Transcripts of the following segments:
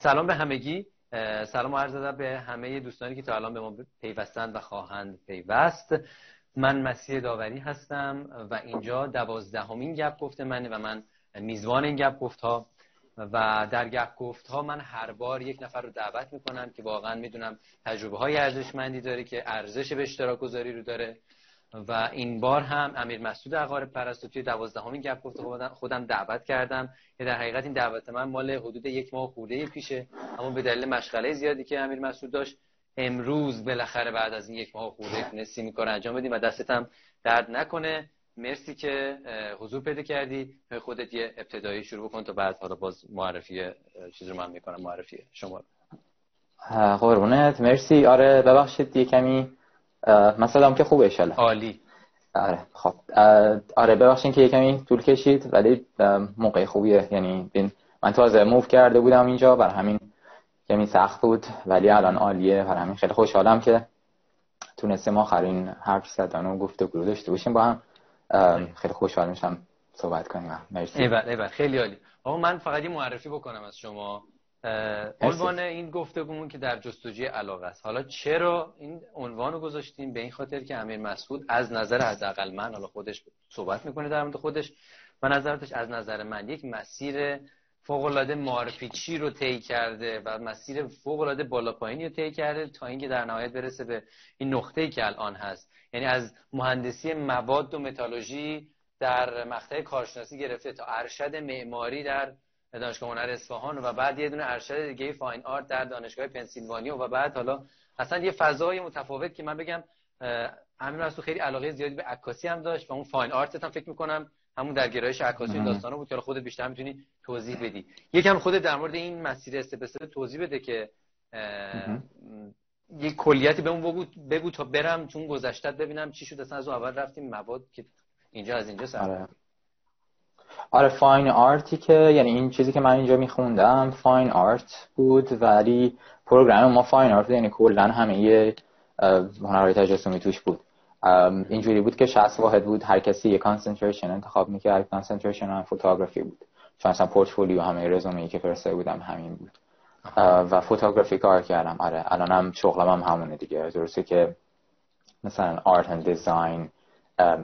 سلام به همگی. سلام عرض ادب به همه دوستانی که تا الان به ما پیوستند و خواهند پیوست. من مسیح داوری هستم و اینجا دوازدهمین گپ گفته منه و من میزبان این گپ گفت ها و در گپ گفت ها من هر بار یک نفر رو دعوت می‌کنم که واقعا می‌دونم تجربه های ارزشمندی داره که ارزش به اشتراک گذاری رو داره. و این بار هم امیر مسعود عقارب پرستو توی دوازدهمین گپ گفت خودم دعوت کردم که در حقیقت این دعوت من مال حدود یک ماه خورده پیشه. اما به دلیل مشغله زیادی که امیر مسعود داشت امروز بالاخره بعد از این یک ماه خورده تونستی می‌کنه انجام بدیم و دستتم درد نکنه. مرسی که حضور پیدا کردی. خودت یه ابتدایی شروع بکن تا بعد حالا باز معرفی چیز رو من می‌کنم معرفی شما قربونت. مرسی. آره ببخشید یه کمی مثلا که خوبه ایشالا عالی. آره خب. آره ببخشید که یکمی طول کشید ولی موقع خوبیه. یعنی بین من تازه موف کرده بودم اینجا بر همین کمی سخت بود ولی الان عالیه. بر همین خیلی خوشحالم که تونستیم آخرین حرف زدن و گفتگو داشته باشیم. با هم خیلی خوشحال میشم صحبت کنیم. مرسی. ایول خیلی عالی. آقا من فقط یه معرفی بکنم از شما. عنوان این گفتگومون که در جستجوی علاقه است. حالا چرا این عنوان رو گذاشتیم؟ به این خاطر که امیر مسعود از نظر حداقل من حالا خودش صحبت می‌کنه در مورد خودش و نظرتش از نظر من یک مسیر فوق العاده معرفیچی رو طی کرده و مسیر فوق العاده بالا پایینی رو طی کرده تا اینکه در نهایت برسه به این نقطه‌ای که الان هست. یعنی از مهندسی مواد و متالوژی در مقطع کارشناسی گرفته تا ارشد معماری در دانشگاه هنر اصفهان و بعد یه دونه ارشد دیگه فاین آرت در دانشگاه پنسیلوانیا و بعد حالا اصلا یه فضای متفاوت که من بگم امیر مسعود خیلی علاقه زیادی به عکاسی هم داشت و اون fine art هم فکر می‌کنم همون در گرایش عکاسی داستانا بود که خودت بیشتر می‌تونی توضیح بدی. یکم خودت در مورد این مسیر step توضیح بده که یک کلیتی به اون بگو, بگو تا برم چون گذشتت ببینم چی شد. اصلا از اول رفتیم مواد که اینجا از اینجا سر آره. fine art ی که یعنی این چیزی که من اینجا میخوندم fine art بود ولی program ما fine art یعنی کلا همه یه هنرهای تجسمی توش بود. اینجوری بود که 60 واحد بود هر کسی یه concentration انتخاب می‌کرد concentration م photography بود. چون اصلا پورتفولیو همه رزومه که فرسته بودم همین بود. و photography کار کردم. آره الانم شغلم هم همونه دیگه. درسته که مثلا art and design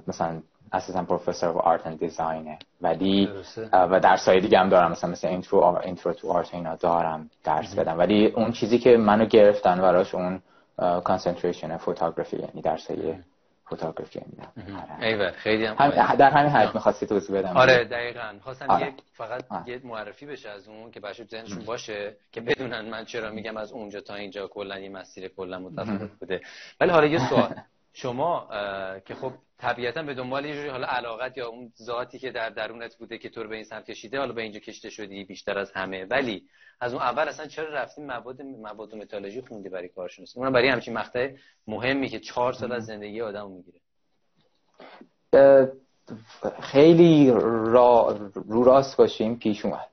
مثلا اساسا professor of art and design ه. ولی و درس های دیگه هم دارم مثلا مثل intro, intro to art اینا دارم درس بدم. ولی اون چیزی که منو گرفتن براش اون کانسنتریشن فوتوگرافی یعنی درس های فوتوگرافی ایوه خیلی هم در همین حد می‌خواستی توضیح بدم. آره دقیقاً. خواستم آره. یک فقط آره. یه معرفی بشه از اون که بچه‌ها ذهنشون باشه که بدونن من چرا میگم از اونجا تا اینجا کلا این مسیر کلا متفاوت بوده. ولی حالا یه سوال. شما که خب طبیعتا به دنبال یه حالا علاقت یا اون ذاتی که در درونت بوده که تو رو به این سمت کشیده حالا به اینجا کشته شدی بیشتر از همه. ولی از اون اول اصلا چرا رفتی مواد مواد و متالوژی خوندی برای کارشناسی اونم برای همچین مقطع مهمی که چهار سال از زندگی آدم می‌گیره. خیلی را رو راست باشیم پیش اومد.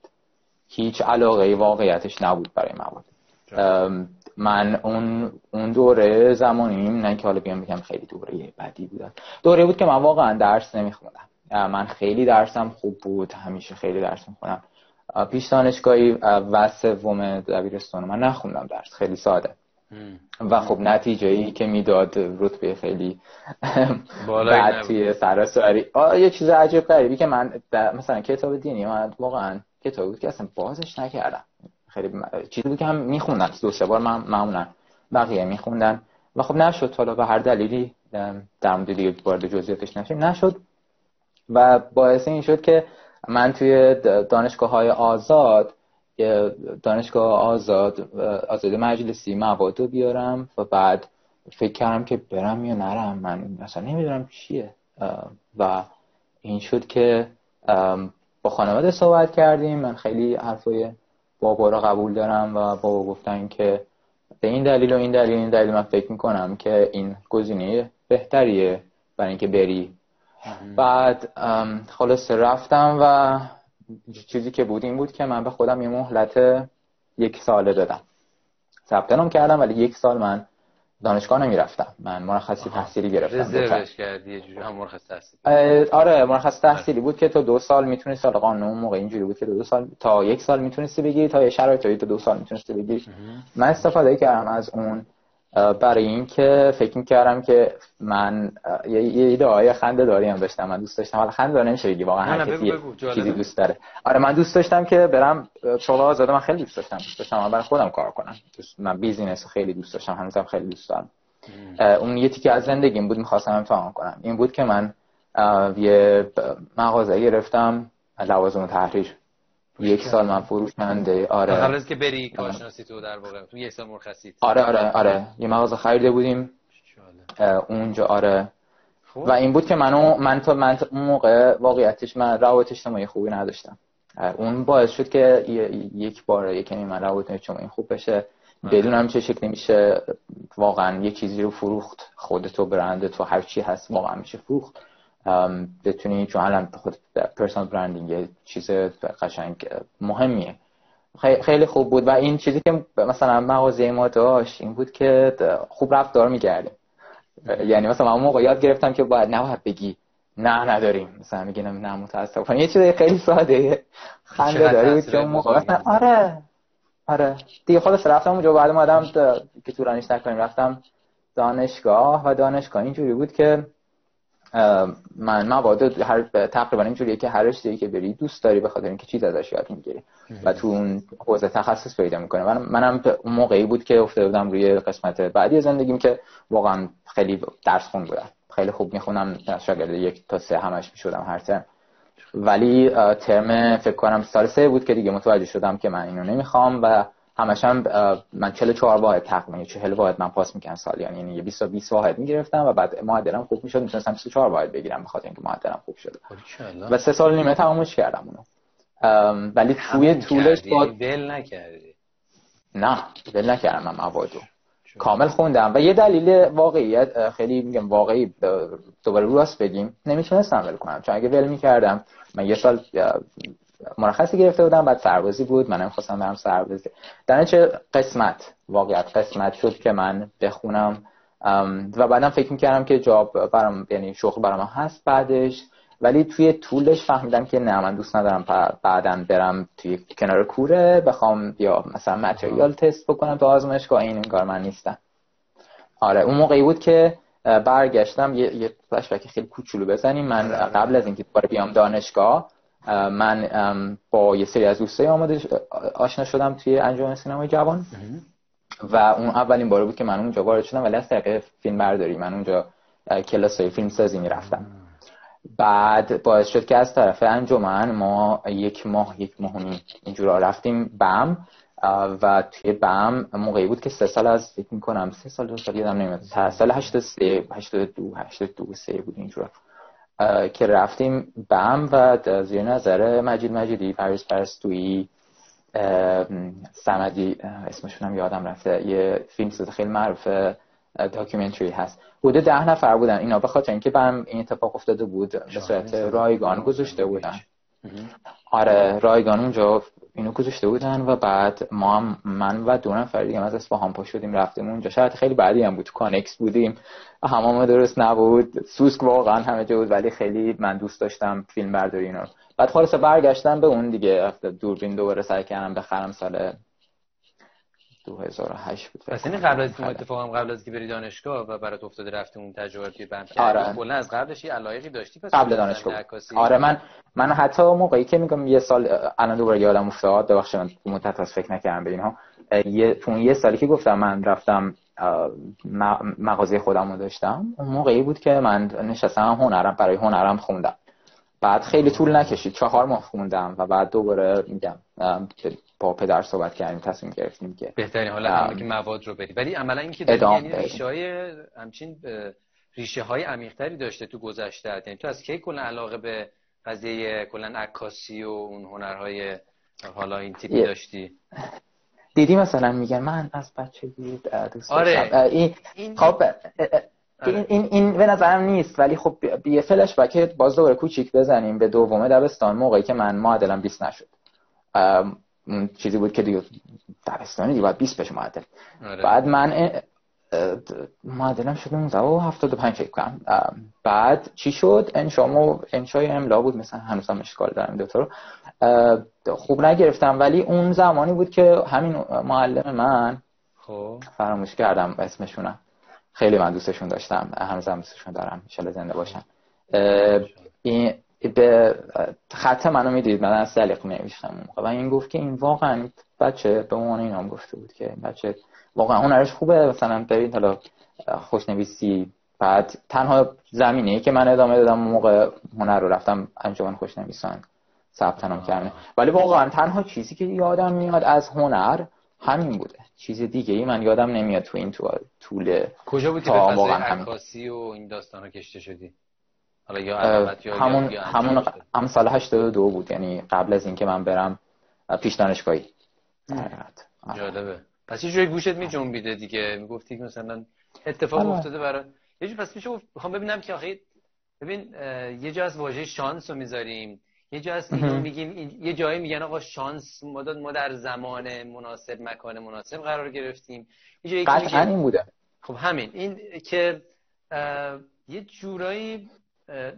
هیچ علاقه واقعیتش نبود برای مواد. من اون اون دوره زمانی نه که حالا بیام بگم خیلی دوره بدی بودن دوره بود که من واقعا درس نمیخوندم. من خیلی درسم خوب بود همیشه خیلی درس می‌خونم پیش دانشگاهی و سوم دبیرستان من نخوندم درس خیلی ساده. و خب نتیجه ای که می‌داد رتبه خیلی بعد توی سراسری. یه چیز عجیب غریبی که من مثلا کتاب دینی من واقعا کتاب بود که اصلا بازش نکردم. خیلی چیزی بود که هم میخوندن دو سه بار من معمولا بقیه میخوندن. و خب نشد حالا به هر دلیلی در مورد دیگه وارد جزئیاتش نشیم نشد. و باعث این شد که من توی دانشگاه های آزاد دانشگاه آزاد آزاد مجلسی مواد رو بیارم و بعد فکر کردم که برم یا نرم من اصلا نمی‌دونم چیه. و این شد که با خانواده صحبت کردیم. من خیلی حرفای بابا را قبول دارم و بابا گفتن که به این دلیل و این دلیل این دلیل من فکر می‌کنم که این گزینه بهتریه برای اینکه بری. بعد خلاص رفتم و چیزی که بود این بود که من به خودم یه مهلت یک ساله دادم. ثبت نام کردم ولی یک سال من دانشگاه نمی‌رفتم. من مرخصی تحصیلی گرفتم. رزروش کردی یه جوری هم مرخص تحصیلی آره مرخص تحصیلی بود که تو دو سال می‌تونی سال قانون موقع اینجوری بود که دو, سال تا یک سال می‌تونستی بگیری تا یه شرایطی تا دو سال می‌تونستی بگیری. من استفاده کردم از اون برای اینکه فکر می‌کردم که من یه ایده های خنده داری هم داشتم من دوست داشتم. حالا خنده داری نمیشه بگی واقعا هر کسی چیزی دوست داره. آره من دوست داشتم که برم شغل آزاده من خیلی دوست داشتم دوست داشتم برای خودم کار کنم. من بیزینس خیلی دوست داشتم هنوزم خیلی دوست دارم. اون یه تیکه از زندگیم بود می‌خواستم امتحان کنم. این بود که من یه مغازه گرفتم لوازم تحریر. یک سال من فروشنده آره. قبل از که بری کارشناسی تو در واقع تو یک سال مرخصی. آره آره آره. یه مغازه خریده بودیم. اونجا آره. خوب. و این بود که منو من تا من اون موقع واقعیتش من روابط اجتماعی خوبی نداشتم. اون باعث شد که یک بار یک کمی من روابط اجتماعی خوب بشه. بدونم چه شکلی میشه. واقعا یه چیزی رو فروخت. خودتو برند تو هر چی هست واقعا میشه فروخت. بتونی چون الان خود پرسونال برندینگ یه چیز قشنگ مهمیه. خیلی خوب بود. و این چیزی که مثلا مغازه ما داشت این بود که خوب رفتار می‌کردیم. یعنی مثلا من موقع یاد گرفتم که باید نباید بگی نه نداریم. مثلا میگیم نه متاسفانه. یه چیز خیلی ساده. خنده داری بود که موقع مثلا آره. آره. دیگه خودش رفتم اونجا. بعد اومدم که طولانیش نکنیم رفتم دانشگاه. و دانشگاه اینجوری بود که من مواد هر تقریبا اینجوریه که هر رشته که بری دوست داری به خاطر اینکه چیز ازش یاد می‌گیری و تو اون حوزه تخصص پیدا می‌کنه من منم اون موقعی بود که افتاده بودم روی قسمت بعدی زندگیم که واقعا خیلی درس خون بودم. خیلی خوب می‌خونم شاگرد یک تا سه همش می‌شدم هر ترم. ولی ترم فکر کنم سال سه بود که دیگه متوجه شدم که من اینو نمی‌خوام و همش هم من 44 واحد تقریبا 40 واحد من پاس می‌کنم سال یعنی یه 20 20 واحد می‌گرفتم و بعد معدلم خوب می‌شد می‌تونستم 24 واحد بگیرم بخاطر اینکه معدلم خوب شده. و سه سال نیمه تمامش کردم اونو. ولی توی طولش با ول نکردی؟ نه ول نکردم من موادو. کامل خوندم. و یه دلیل واقعیت خیلی میگم واقعی دوباره راست بگیم. نمی‌تونستم ول کنم. چون اگه ول می‌کردم من یه سال مرخصی گرفته بودم بعد سربازی بود. منم خواستم برم سربازی. در چه قسمت واقعیت قسمت شد که من بخونم. و بعدم فکر می‌کردم که جاب برام یعنی شغل برام هست بعدش. ولی توی طولش فهمیدم که نه من دوست ندارم بعدا برم توی کنار کوره بخوام یا مثلا متریال تست بکنم تو آزمایشگاه. این کار من نیستم. آره اون موقعی بود که برگشتم. یه, یه خیلی کوچولو بزنیم. من قبل از اینکه دوباره بیام دانشگاه من با یه سری از دوستای آماده آشنا شدم توی انجمن سینمای جوان. و اون اولین بار بود که من اونجا وارد شدم ولی از طریق فیلم برداری من اونجا کلاس های فیلم سازی می‌رفتم. بعد باعث شد که از طرف انجمن ما یک ماه یک ماه اینجورا رفتیم بم. و توی بم موقعی بود که سه سال از فکر می‌کنم سه سال دو سال یادم نمیاد. سال 83 82 82 سه بود اینجورا که رفتیم بم و زیر نظر مجید مجیدی پرس پرستویی سمدی اسمشون هم یادم رفته یه فیلم ساز خیلی معروف documentary هست. بوده ده نفر بودن. اینا به خاطر اینکه بم این اتفاق افتاده بود به صورت رایگان گذاشته بودن. آره رایگان اونجا اینو گذاشته بودن و بعد ما هم من و دو نفر دیگه از اصفهان پا شدیم رفتیم اونجا. شاید خیلی بعدی هم بود کانکس بودیم. همه درست نبود. سوسک واقعا همه جا بود ولی خیلی من دوست داشتم فیلم برداری اینو. بعد خلاصه برگشتم به اون دیگه دوربین دوباره سعی کردم بخرم سال 2008 بود پس این قبل از این هم قبل از که بری دانشگاه و برات افتاده رفتی اون تجربه توی بم آره. کلا از قبلش یه علایقی داشتی پس قبل دانشگاه آره من من حتی موقعی که میگم یه سال الان دوباره یادم افتاد ببخشید من مدت از فکر نکردم به اینها. یه تو یه سالی که گفتم من رفتم مغازه خودم رو داشتم اون موقعی بود که من نشستم هنرم برای هنرم خوندم. بعد خیلی طول نکشید. چهار ماه خوندم و بعد دوباره میگم با پدر صحبت کردیم تصمیم گرفتیم که بهترین حالا که مواد رو بری ولی عملا اینکه یعنی ریشه های همچین ریشه های عمیق‌تری داشته تو گذشته. یعنی تو از کی کلا علاقه به قضیه کلا عکاسی و اون هنرهای حالا این تیپی داشتی؟ دیدی مثلا میگن من از بچگی دوست آره. این خب این این این به نظرم نیست ولی خب یه فلش بک باز دوباره کوچیک بزنیم به دومه دبستان موقعی که من معدلم 20 نشد. چیزی بود که دیگه دبستانی دیگه باید 20 بشه معدل آره. بعد من معدلم شد 19 و 75 فکر کنم. بعد چی شد؟ انشا انشای املا بود مثلا هنوزم اشکال دارم دکتر خوب نگرفتم ولی اون زمانی بود که همین معلم من خب. فراموش کردم اسمشونم. خیلی من دوستشون داشتم. هنوزم دوستشون دارم. ان زنده باشن. این به خط منو می‌دید. من از سلیق نمیشتم و این گفت که این واقعا بچه به عنوان اینام گفته بود که بچه واقعا هنرش خوبه. مثلا ببین حالا خوشنویسی بعد تنها زمینه که من ادامه دادم موقع هنر رو رفتم انجمن خوشنویسان. ثبت نام کردم. ولی واقعا تنها چیزی که یادم میاد از هنر همین بوده. چیز دیگه ای من یادم نمیاد تو این طول کجا بودی به عکاسی و این داستانا کشته شدی؟ حالا یا یا همون همون هم سال 82 بود یعنی قبل از اینکه من برم پیش دانشگاهی. جالبه. پس یه جوری گوشت می جنبیده دیگه. می‌گفتی که مثلا اتفاق آره. افتاده برای یه جوری پس میشه می‌خوام ببینم که آخه ببین یه جا از واژه شانس رو می‌ذاریم. یه جا از میگیم یه جایی میگن آقا شانس ما در زمان مناسب مکان مناسب قرار گرفتیم. یه جایی که این بوده. خب همین. این که یه جورایی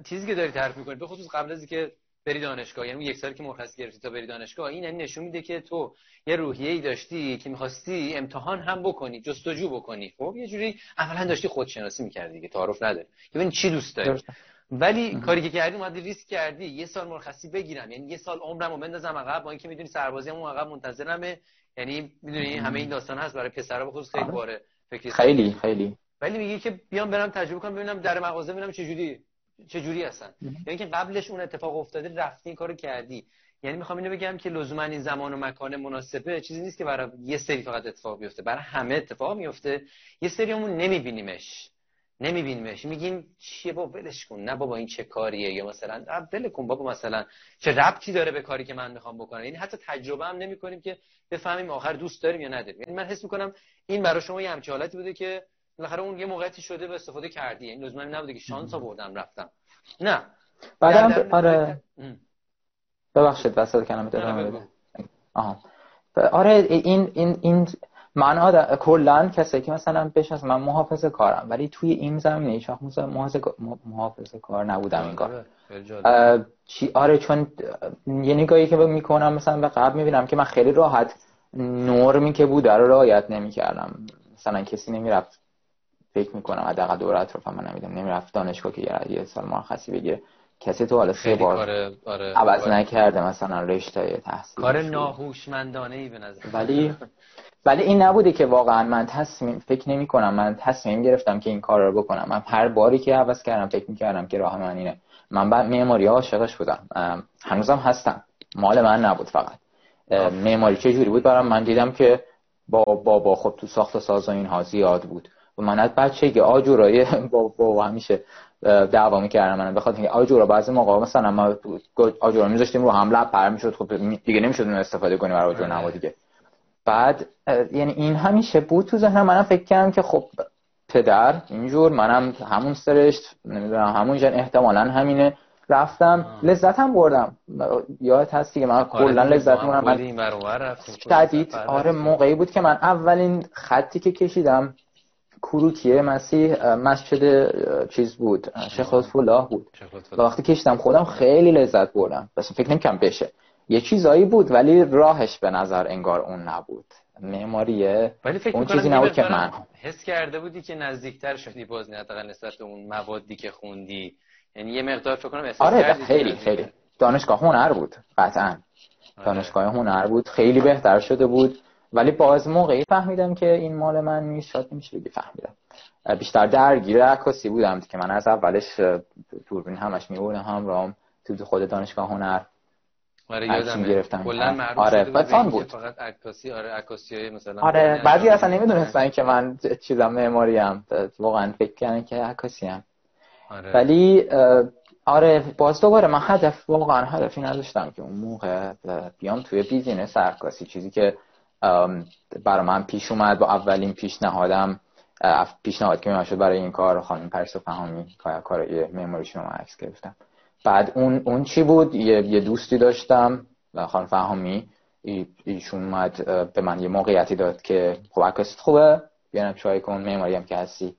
چیزی که داری تعریف می‌کنی به خصوص قبل از اینکه بری دانشگاه یعنی یک سالی که مرخصی گرفتی تا بری دانشگاه این یعنی نشون میده که تو یه روحیه ای داشتی که می‌خواستی امتحان هم بکنی جستجو بکنی. خب یه جوری اولا داشتی خودشناسی می‌کردی که تعارف نداری. ببین چی دوست داری؟ ولی کاری که کردی اومدی ریسک کردی. یه سال مرخصی بگیرم. یعنی یه سال عمرمو بندازم عقب با اینکه می‌دونی سربازی عقب منتظرمه. یعنی می‌دونی همه این داستان هست برای پسرا بخصوص خیلی باره. فکری خیلی خیلی. ولی میگی که بیام برم تجربه کنم ببینم در مغازه ببینم چه جوری چه جوری هستن. یعنی که قبلش اون اتفاق افتاده رفتی این کارو کردی. یعنی می‌خوام اینو بگم که لزوما این زمان و مکان مناسبه چیزی نیست که برای یه سری فقط اتفاق بیفته. برای همه اتفاق میفته یه سریمون نمیبینیمش. نمیبینیمش. میگیم چیه با ولش کن. نه بابا این چه کاریه؟ یا مثلا ول کن بابا مثلا چه ربطی داره به کاری که من می‌خوام بکنم؟ یعنی حتی تجربه هم نمی‌کنیم که بفهمیم آخر دوست داریم یا نداریم. یعنی من حس می‌کنم این برای شما یه همچین حالتی بوده که بالاخره اون یه موقعیتی شده به استفاده کردی. این لزوما نبوده که شانس آوردم رفتم. نه. بعدم آره. ببخشید وسط کلمه آها. آره این این این من آدم کلا کسی که مثلا بشناسه من محافظه کارم ولی توی این زمینه هیچ وقت محافظه کار نبودم این کار. چی آره چون یه نگاهی که می‌کنم مثلا به قبل می‌بینم که من خیلی راحت نرمی که بود رو رعایت نمی‌کردم. مثلا کسی نمی‌رفت فکر می‌کنم حداقل دور اطراف من نمیدم نمی‌رفت دانشگاه که یه سال مرخصی بگیره. کسی تو حالا سه بار آره عوض آره. نکرده مثلا رشته تحصیل کار ناهوشمندانه ای به نظر ولی ولی این نبوده که واقعا من تصمیم فکر نمی کنم من تصمیم گرفتم که این کار رو بکنم. من هر باری که عوض کردم فکر می کردم که راه من اینه. من بعد معماری عاشقش بودم. هنوزم هستم. مال من نبود فقط. معماری چه جوری بود؟ برام من دیدم که با با با خب تو ساخت و ساز و اینها زیاد بود. و من از بچگی آجورای با, با همیشه دعوا می‌کردم من بخاطر اینکه آجورا بعضی موقع مثلا ما آجورا میذاشتیم رو هم لب پر می‌شد خب دیگه نمی‌شد اون استفاده کنیم برای آجور نوا دیگه بعد یعنی این همیشه بود تو ذهنم. منم فکر کردم که خب پدر اینجور منم همون سرشت نمی‌دونم همون جن احتمالا همینه. رفتم لذت هم بردم. یادت هست که من آره، کلا لذت بردم شدید آره موقعی بود که من اولین خطی که کشیدم کروکیه مسیح مسجد چیز بود شیخ لطف بود. و وقتی کشیدم خودم خیلی لذت بردم. بس فکر نمی‌کنم بشه. یه چیزایی بود ولی راهش به نظر انگار اون نبود. معماریه. ولی فکر اون چیزی نبود که من حس کرده بودی که نزدیکتر شدی باز حداقل نسبت به اون موادی که خوندی. یعنی یه مقدار فکر کنم احساس آره خیلی خیلی. دانشگاه هنر بود قطعا. آره. دانشگاه هنر بود. خیلی بهتر شده بود. ولی باز موقعی فهمیدم که این مال من نیست شاید نمیشه بگی فهمیدم. بیشتر درگیر عکاسی بودم که من از اولش دوربین همش میبردم هم رام تو خود دانشگاه هنر آره یادم گرفتم آره فان بود. فقط عکاسی آره عکاسی مثلا آره بعضی اصلا نمی‌دونستن که من چیزام معماری ام واقعا فکر کردن که عکاسی ام آره. ولی آره باز دوباره من هدف واقعا هدفی نداشتم که اون موقع بیام توی بیزینس عکاسی. چیزی که برای من پیش اومد. با اولین پیشنهادم پیشنهاد که من شد برای این کار خانم پرسو فهمی کار یه معماریشون رو عکس گرفتم بعد اون اون چی بود؟ یه, یه دوستی داشتم خانم فهمی ایشون اومد به من یه موقعیتی داد که خب عکاست خوبه بیانم چای کن معماری هم که هستی.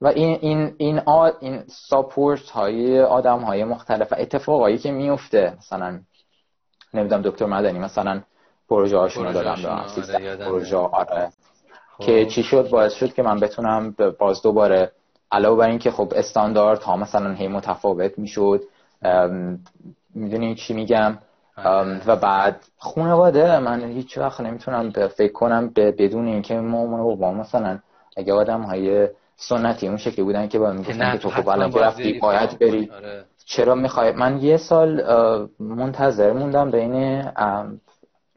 و این این این آ... این ساپورت های آدم های مختلف و اتفاقایی که میفته مثلا نمی‌دونم دکتر مدنی مثلا پروژه هاشون دادم به پروژه آره. خب. که چی شد؟ باعث شد که من بتونم باز دوباره علاوه بر اینکه خب استاندارد ها مثلا هی متفاوت می‌شد می‌دونی چی میگم؟ آره. و بعد خانواده من هیچ وقت نمی‌تونم فکر کنم بدون اینکه و بابا مثلا اگه آدم های سنتی اون شکلی بودن که با می‌گفتن که تو خب الان رفتی باید بری. آره. چرا می‌خوای؟ من یه سال منتظر موندم بین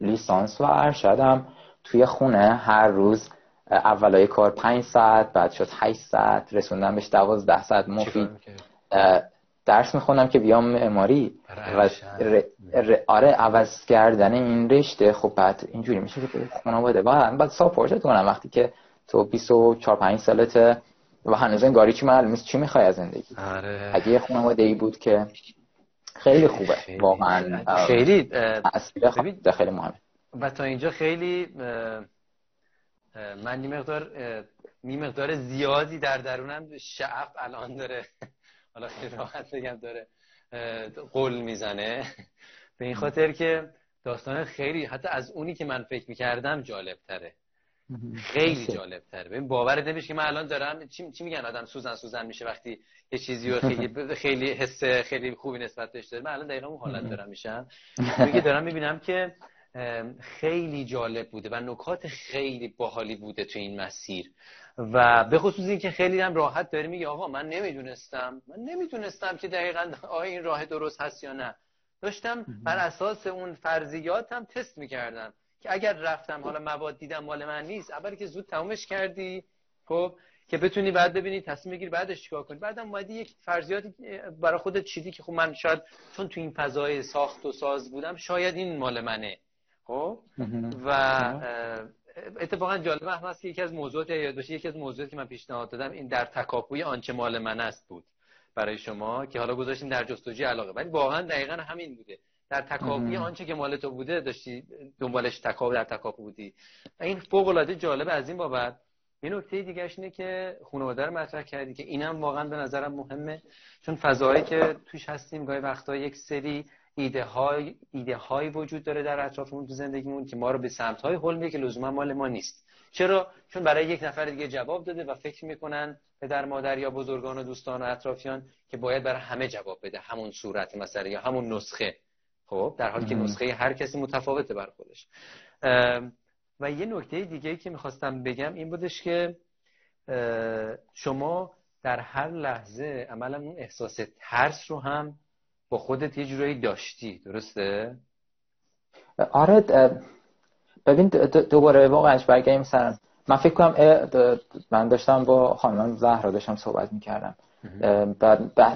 لیسانس و ارشدم توی خونه هر روز اولای کار پنج ساعت بعد شد 8 ساعت رسوندم بهش دوازده ساعت مفید. درس می‌خونم که بیام معماری. آره عوض کردن این رشته. خب بعد اینجوری میشه که خانواده بعد بعد ساپورت کنم وقتی که تو 24 5 سالته و هنوز انگاری چی معلوم نیست چی می‌خوای از زندگی. آره. اگه یه خانواده ای بود که خیلی خوبه. واقعا خیلی. خیلی مهمه. و تا اینجا خیلی من یه مقدار می مقدار زیادی در درونم شعف الان داره. حالا خیلی راحت بگم داره قول می‌زنه. به این خاطر که داستان خیلی حتی از اونی که من فکر می‌کردم جالب تره خیلی جالب تره ببین باورت نمیشه که من الان دارم چی, چی میگن؟ آدم سوزن سوزن میشه وقتی یه چیزی رو خیلی خیلی حس خیلی خوبی نسبت بهش داره. من الان دقیقا اون حالت دارم میشم. که دارم می‌بینم که خیلی جالب بوده و نکات خیلی باحالی بوده تو این مسیر. و به خصوص اینکه خیلی هم راحت داری میگه آقا من نمی‌دونستم. من نمی‌دونستم که دقیقا آیا این راه درست هست یا نه. داشتم بر اساس اون فرضیاتم تست می‌کردم. که اگر رفتم حالا مواد دیدم مال من نیست اولی که زود تمومش کردی خب که بتونی بعد ببینی تصمیم بگیری بعدش چیکار کنی؟ بعدم اومدی یک فرضیاتی برای خودت چیدی که خب من شاید چون تو این فضای ساخت و ساز بودم شاید این مال منه. خب؟ و اتفاقا جالب هست که یکی از موضوعات یاد باشه یکی از موضوعاتی که من پیشنهاد دادم این در تکاپوی آنچه مال من است بود برای شما که حالا گذاشتیم در جستجوی علاقه. ولی واقعا دقیقا همین بوده. در تکاپوی آنچه که مال تو بوده داشتی دنبالش تکاپ در تکاپو بودی. و این فوق العاده جالب از این بابت یه نکته دیگه اینه که خانواده رو مطرح کردی که اینم واقعا به نظرم مهمه. چون فضایی که توش هستیم گاهی وقتا یک سری ایده های ایده های وجود داره در اطرافمون تو زندگیمون که ما رو به سمت های حل که لزوما مال ما نیست. چرا؟ چون برای یک نفر دیگه جواب داده و فکر می‌کنن پدر مادر یا بزرگان و دوستان و اطرافیان که باید برای همه جواب بده. همون صورت مسئله یا همون نسخه. خب در حالی که نسخه هر کسی متفاوته بر خودش. و یه نکته دیگه که می‌خواستم بگم این بودش که شما در هر لحظه عملا اون احساس ترس رو هم با خودت یه جورایی داشتی درسته؟ آره ببین دوباره واقعا برگردیم مثلا من فکر کنم من داشتم با خانم زهرا داشتم صحبت می‌کردم.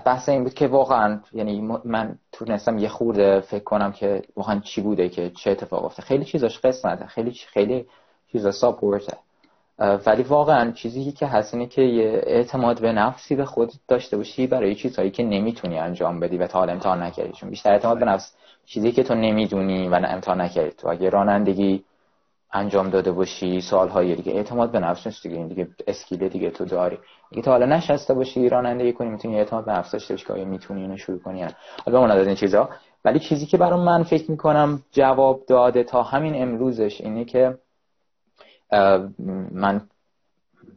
بحث این بود که واقعا یعنی من تونستم یه خورده فکر کنم که واقعا چی بوده که چه اتفاق افتاد خیلی چیزاش قسمته خیلی خیلی چیزا ساپورته ولی واقعا چیزی که هست اینه که یه اعتماد به نفسی به خود داشته باشی برای چیزهایی که نمی‌تونی انجام بدی و تا حالا امتحان نکردی. چون بیشتر اعتماد به نفس چیزی که تو نمی‌دونی و امتحان نکردی. تو اگه رانندگی انجام داده باشی سالهای دیگه. اعتماد به نفس نیست دیگه. این دیگه اسکیل دیگه تو داری. اگه تا حالا نشسته باشی رانندگی کنی می‌تونی اعتماد به نفس داشته باشی که می‌تونی اینو شروع کنی حالا اون این چیزا. ولی چیزی که برای من فکر می‌کنم جواب داده تا همین امروزش اینه که من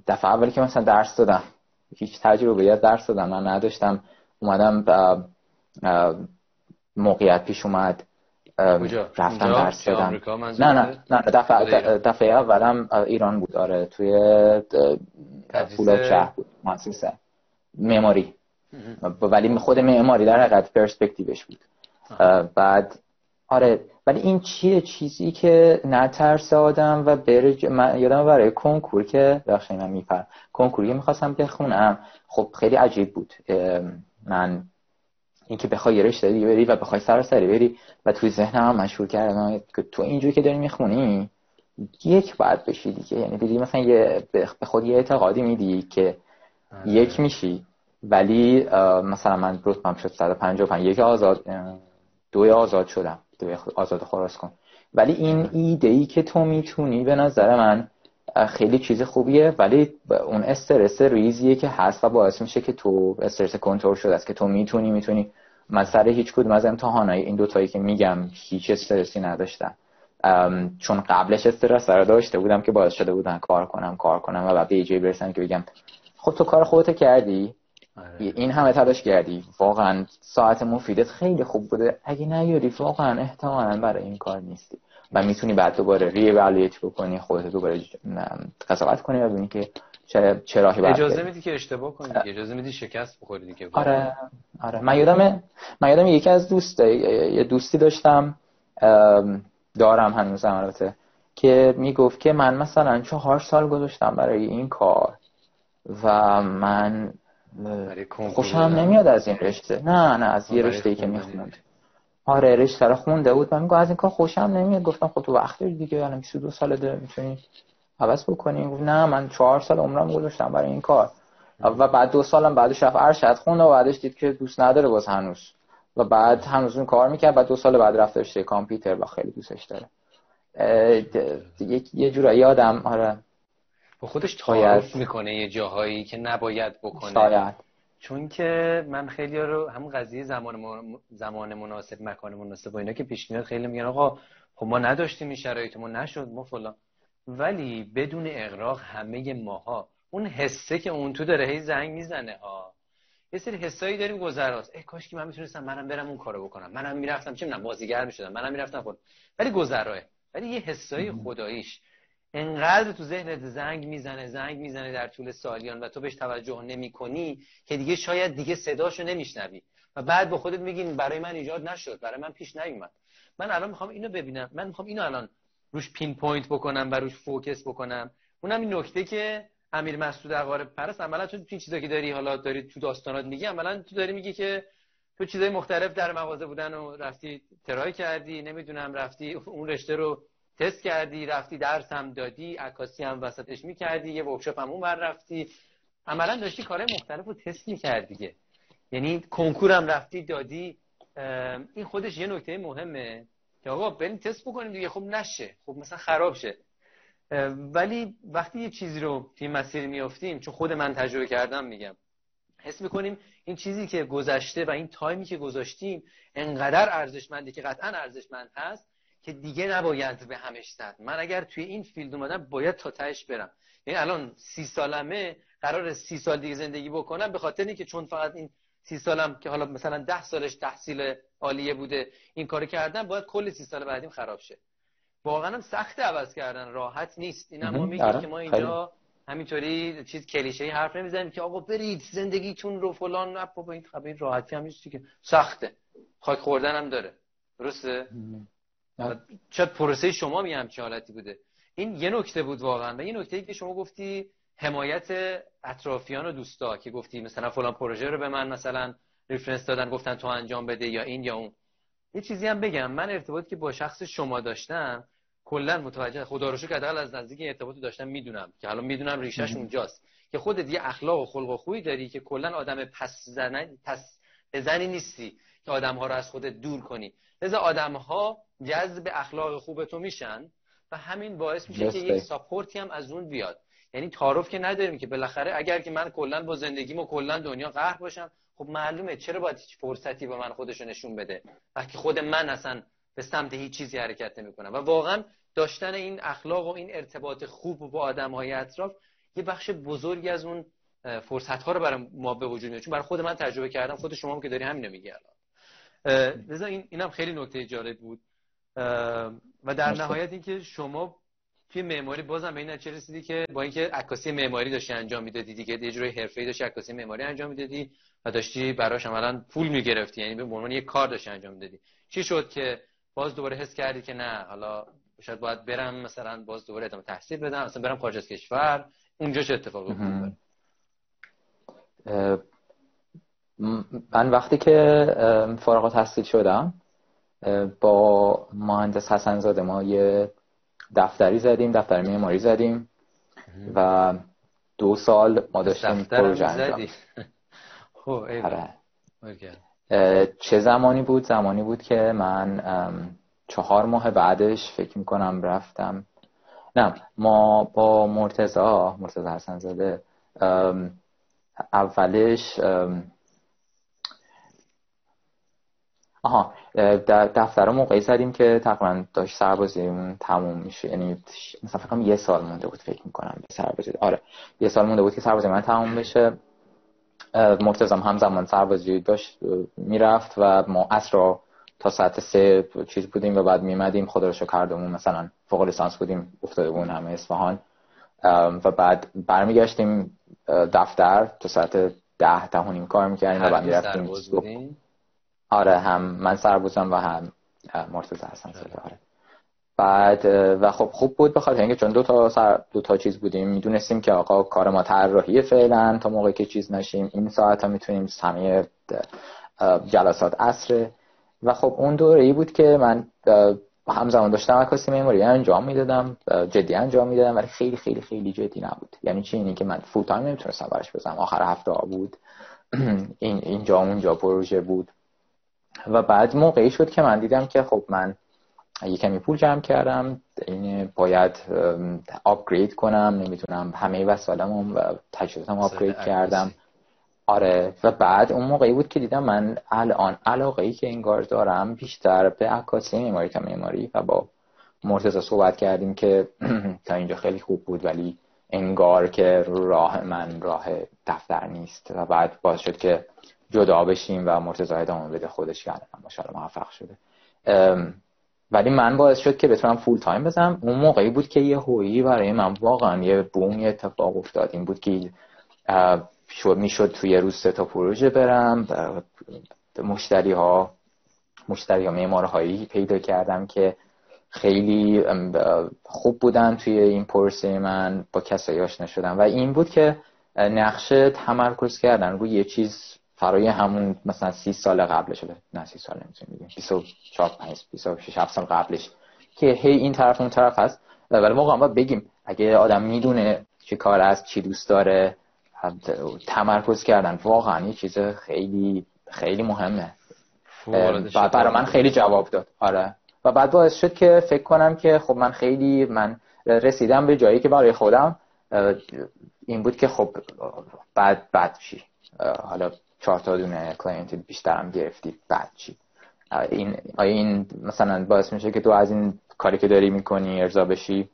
دفعه اولی که مثلا درس دادم هیچ تجربه درس دادم من نداشتم اومدم موقعیت پیش اومد. رفتم درس دادم. نه نه نه دفعه دفعه اولم ایران بود. آره توی پول شهر بود. مؤسسه معماری. ولی خود معماری در حقیقت پرسپکتیوش بود. بعد آره ولی این چیه؟ چیزی که نترس آدم و بره من یادم برای کنکور که بخشی من میپر کنکوری می‌خواستم بخونم خب خیلی عجیب بود. من اینکه بخوای یه رشته دیگه بری و بخوای سری بری و توی ذهنم هم مشهور کردم که تو اینجوری که داری می‌خونی یک بعد بشی دیگه. یعنی دیدی مثلا یه به خود یه اعتقادی میدی که آره. یک میشی. ولی مثلا من رتبم شد 155 یک آزاد دوی آزاد شدم. دوی آزاد خلاص کن ولی این ایده ای که تو می‌تونی به نظر من خیلی چیز خوبیه ولی اون استرس ریزیه که هست و باعث میشه که تو استرس کنترل شده است که تو می‌تونی می‌تونی. من سر هیچ کدوم از امتحانای این دوتایی که میگم هیچ استرسی نداشتم. چون قبلش استرس رو داشته بودم که باعث شده بودن کار کنم کار کنم و بعد به جایی برسن که بگم خب تو کار خودت کردی؟ آره. این همه تلاش کردی. واقعا ساعت مفیدت خیلی خوب بوده. اگه نیاری واقعا احتمالا برای این کار نیستی. و می‌تونی بعد دوباره ری بکنی خودت دوباره قضاوت کنی و ببینی که چه چه راهی اجازه میدی که اشتباه کنی اجازه میدی شکست بخوری دیگه. آره آره. من یادم من یادم یکی از دوست یه دوستی داشتم دارم هنوز البته که می‌گفت که من مثلا چهار سال گذاشتم برای این کار و من خوشم نمیاد از این رشته. نه نه از یه رشته ای که می‌خوند آره رشته رو خونده بود. من میگم از این کار خوشم نمیاد. گفتم خب تو وقت داری دیگه الان 22 ساله داره می‌تونی عوض بکنی گفت نه من چهار سال عمرم گذاشتم برای این کار. و بعد دو سالم بعدش رفت ارشد خونده و بعدش دید که دوست نداره باز هنوز. و بعد هنوز اون کار می‌کرد. و دو سال بعد رفت رشته کامپیوتر و خیلی دوستش داره. یه جورایی آدم آره. با خودش تعارف می‌کنه یه جاهایی که نباید بکنه. شاید. چون که من خیلی رو همون قضیه زمان زمان مناسب مکان مناسب و اینا که پیش میاد خیلی میگن آقا خب ما نداشتیم این شرایط ما نشد ما فلان. ولی بدون اغراق همه ماها اون حسه که اون تو داره هی زنگ می‌زنه ها یه سری حسایی داریم گذراست. ای کاش که من می‌تونستم منم برم اون کارو بکنم. منم می‌رفتم چه می‌دونم بازیگر می‌شدم منم می‌رفتم خود. ولی گذراه. ولی یه حسای خداییش. انقدر تو ذهنت زنگ می‌زنه زنگ می‌زنه در طول سالیان و تو بهش توجه نمی کنی که دیگه شاید دیگه صداشو نمیشنوی. و بعد به خودت میگین برای من ایجاد نشد برای من پیش نیومد. من الان می‌خوام اینو ببینم. من می‌خوام اینو الان روش pinpoint بکنم و روش focus بکنم. اونم این نکته که امیر مسعود عقارب پرست عملا تو این چیزا که داری حالا داری تو داستانات میگی عملا تو داری میگی که تو چیزای مختلف در مغازه بودن و رفتی try کردی نمی‌دونم رفتی اون رشته رو تست کردی رفتی درس هم دادی عکاسی هم وسطش می‌کردی یه workshop هم اون بر رفتی. عملا داشتی کارهای مختلف رو تست می‌کردی دیگه. یعنی کنکور هم رفتی دادی. این خودش یه نکته مهمه که آقا بریم تست بکنیم دیگه. خب نشه. خب مثلا خراب شه. ولی وقتی یه چیزی رو توی مسیر میافتیم چون خود من تجربه کردم میگم حس می‌کنیم این چیزی که گذشته و این time ی که گذاشتیم انقدر ارزشمنده که قطعا ارزشمند هست که دیگه نباید به همش زد. من اگر توی این field اومدم باید تا تهش برم. یعنی الان سی سالمه قرار سی سال دیگه زندگی بکنم به خاطر اینکه چون فقط این سی سالم که حالا مثلا ده سالش تحصیل عالیه بوده این کارو کردن باید کل سی سال بعدیم خراب شه. واقعا هم سخت عوض کردن راحت نیست. این ما میگیم آره، که ما اینجا همینطوری چیز کلیشه حرف نمی‌زنیم که آقا برید زندگیتون رو فلان. نه بابا این خبر راحتی هم نیست که سخته. خاک خوردن هم داره. درسته؟ چه پروسه شما می چه حالتی بوده. این یه نکته بود واقعا و یه نکته ای که شما گفتی حمایت اطرافیان و دوستا که گفتی مثلا فلان پروژه رو به من مثلا ریفرنس دادن گفتن تو انجام بده یا این یا اون. یه چیزی هم بگم. من ارتباطی که با شخص شما داشتم کلا متوجه خدا رو شکر از نزدیک ارتباطی داشتم می‌دونم که حالا می‌دونم ریشش اونجاست. که خودت یه اخلاق و خلق و خویی داری که کلا آدم پس زنی پس بزنی نیستی. که آدم ها رو از خودت دور کنی. لذا آدم ها جذب اخلاق خوب تو میشن و همین باعث میشه که یک ساپورتی هم از اون بیاد. یعنی تعارف که نداریم که بالاخره اگر که من کلا با زندگیم و کلا دنیا قهر باشم خب معلومه چرا باید هیچ فرصتی به من خودشو نشون بده؟ وقتی خود من اصلا به سمت هیچ چیزی حرکت نمی‌کنم. و واقعا داشتن این اخلاق و این ارتباط خوب با آدم های اطراف یه بخش بزرگی از اون فرصت ها رو برای ما به وجود میاد چون برای خود من تجربه کردم خود شما هم که داری همینو میگی الان. لذا این اینم خیلی نکته جالب بود. و در نهایت اینکه شما توی معماری بازم به این نتیجه رسیدی که با اینکه عکاسی معماری داشتی انجام می‌دادی دیگه یه جوری حرفه‌ای داشتی عکاسی معماری انجام می‌دادی و داشتی براش عملا پول می‌گرفتی. یعنی به عنوان یه کار داشتی انجام می‌دادی. چی شد که باز دوباره حس کردی که نه حالا شاید باید برم مثلا باز دوباره ادامه تحصیل بدم مثلا برم خارج از کشور اونجا چه اتفاقی افتاد؟ من وقتی که فارغ التحصیل شدم با مهندس حسن زاده ما یه دفتری زدیم دفتر معماری زدیم و دو سال ما داشتیم پروژه انجام. خب آره. چه زمانی بود؟ زمانی بود که من چهار ماه بعدش فکر می‌کنم رفتم. نه ما با مرتزا مرتزا حسن زاده اولش آها در دفتر موقعی زدیم که تقریبا داشت سربازیمون تموم میشه. یعنی مثلا فکر یه سال مونده بود فکر می‌کنم به سربازی. آره یه سال مونده بود که سربازی من تموم بشه. مرتزم همزمان سربازی داشت می‌رفت و ما اصرا تا ساعت سه چیز بودیم و بعد میمدیم خدا رو کردمون مثلا فوق لیسانس بودیم افتاده بودیم همه اصفهان. و بعد برمیگشتیم دفتر تا ساعت ده ده نیم کار می‌کردیم و بعد می‌رفتیم آره هم من سربازم و هم مرتضی حسن آره. بعد و خب خوب بود بخاطر اینکه چون دو تا سر دو تا چیز بودیم می‌دونستیم که آقا کار ما طراحی فعلا تا موقعی که چیز نشیم. این ساعت ها می‌تونیم همه جلسات عصره. و خب اون دوره ای بود که من همزمان داشتم عکاسی معماری انجام می‌دادم جدی انجام می‌دادم ولی خیلی خیلی خیلی جدی نبود. یعنی چی؟ اینی که من فول تایم نمی‌تونستم براش بزنم. آخر هفته ها بود. این اینجا اونجا پروژه بود. و بعد موقعی شد که من دیدم که خب من یه کمی پول جمع کردم این باید آپگرید کنم نمی‌تونم همه وسایلمو و تجهیزاتم آپگرید کردم. آره. و بعد اون موقعی بود که دیدم من الان علاقه ای که انگار دارم بیشتر به عکاسی معماری تا معماری و با مرتضی صحبت کردیم که تا اینجا خیلی خوب بود ولی انگار که راه من راه دفتر نیست. و بعد باز شد که جدا بشیم و مرتضی ادامه بده خودش کرده ماشاءالله موفق شده. ولی من باعث شد که بتونم فول تایم بزنم. اون موقعی بود که یه هویی برای من واقعا یه بوم یه اتفاق افتاد. این بود که شد می‌شد توی روز سه تا پروژه برم مشتری ها مشتری ها معمارهایی پیدا کردم که خیلی خوب بودن توی این پروسه من با کسایی آشنا شدم. و این بود که نقشه تمرکز کردن روی یه چیز فرای همون مثلا سی سال قبلش شده نه سی سال نمی‌تونیم بگیم. 24 5 26 7 سال قبلش که هی این طرف اون طرف هست. ولی موقع باید بگیم اگه آدم می‌دونه چه کار است چی دوست داره تمرکز کردن واقعا یه چیز خیلی خیلی مهمه. و برای من خیلی جواب داد. آره. و بعد باعث شد که فکر کنم که خب من خیلی من رسیدم به جایی که برای خودم این بود که خب بعد بعد چی؟ حالا چهار تا دونه client بیشترم گرفتی بعد چی این آیا این مثلا باعث میشه که تو از این کاری که داری می‌کنی ارضا بشی.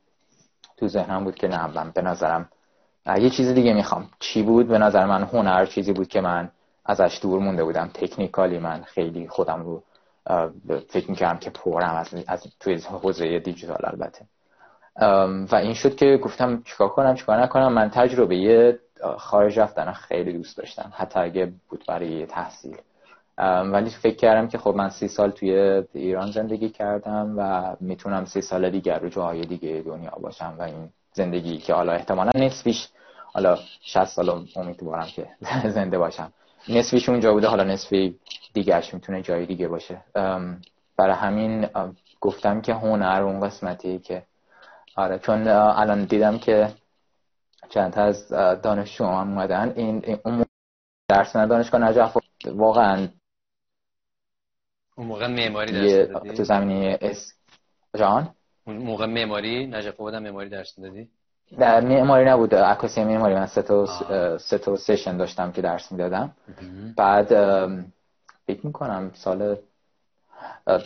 تو ذهنم بود که نه من به نظرم یه چیز دیگه می‌خوام. چی بود؟ به نظر من هنر چیزی بود که من ازش دور مونده بودم. تکنیکالی من خیلی خودم رو فکر می‌کردم که پرم از, از توی حوزه دیجیتال البته. و این شد که گفتم چیکار کنم چیکار نکنم. من تجربه خارج رفتن خیلی دوست داشتم حتی اگه بود برای تحصیل. ولی فکر کردم که خب من سی سال توی ایران زندگی کردم و می‌تونم سی سال دیگر رو جاهای دیگه دنیا باشم و این زندگی که حالا احتمالا نصفیش حالا 60 سال امیدوارم که زنده باشم. نصفیش اونجا بوده حالا نصفی دیگرش می‌تونه جای دیگه باشه. برای همین گفتم که هنر اون قسمتی که آره چون الان دیدم که چند از دانشجو هم اومدن. این اون درس دانشگاه نجف واقعا اون موقع معماری درس تو زمینی اس جان؟ اون موقع معماری نجف بودن معماری درس دادی در معماری نبود. عکاسی معماری. من سه تا سه تا سشن داشتم که درس می‌دادم. بعد فکر می‌کنم سال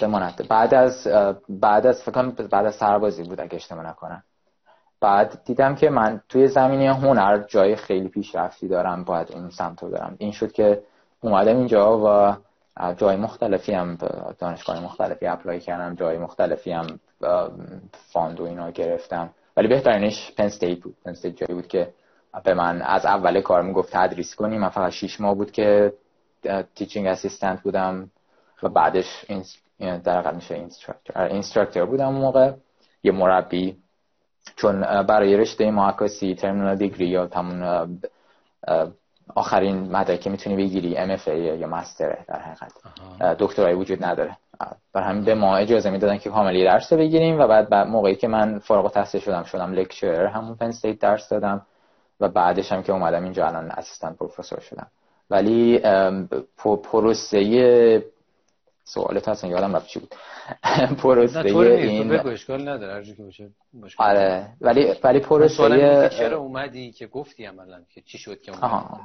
بماند بعد از بعد از فکر بعد از سربازی بود اگه اشتباه نکنم. بعد دیدم که من توی زمینه هنر جای خیلی پیشرفتی دارم باید اون سمت رو برم. این شد که اومدم اینجا و جای مختلفی هم دانشگاه مختلفی apply کردم جای مختلفی هم fund و اینا گرفتم. ولی بهترینش Penn State بود. Penn State جایی بود که به من از اول کار می‌گفت تدریس کنی من فقط 6 ماه بود که teaching assistant بودم و بعدش در میشه instructor instructor بودم اون موقع. یه مربی چون برای رشته عکاسی terminal degree ی یا تمون آخرین مدرک که می‌تونی بگیری MFA یا مستر در حقیقت. دکترای وجود نداره. بر همین به ما اجازه می‌دادن که کاملی درس بگیریم و بعد, موقعی که من فارغ التحصیل شدم شدم لکچر همون پن استیت درس دادم و بعدش هم که اومدم اینجا الان اسیستنت پروفسور شدم. ولی پروسه سوالت اصلا یادم رفت چی بود؟ پروسه این بگو اشکال نداره هر که باشه آره ولی ولی پروسه چرا اومدی که گفتی عملا که چی شد که اومدی؟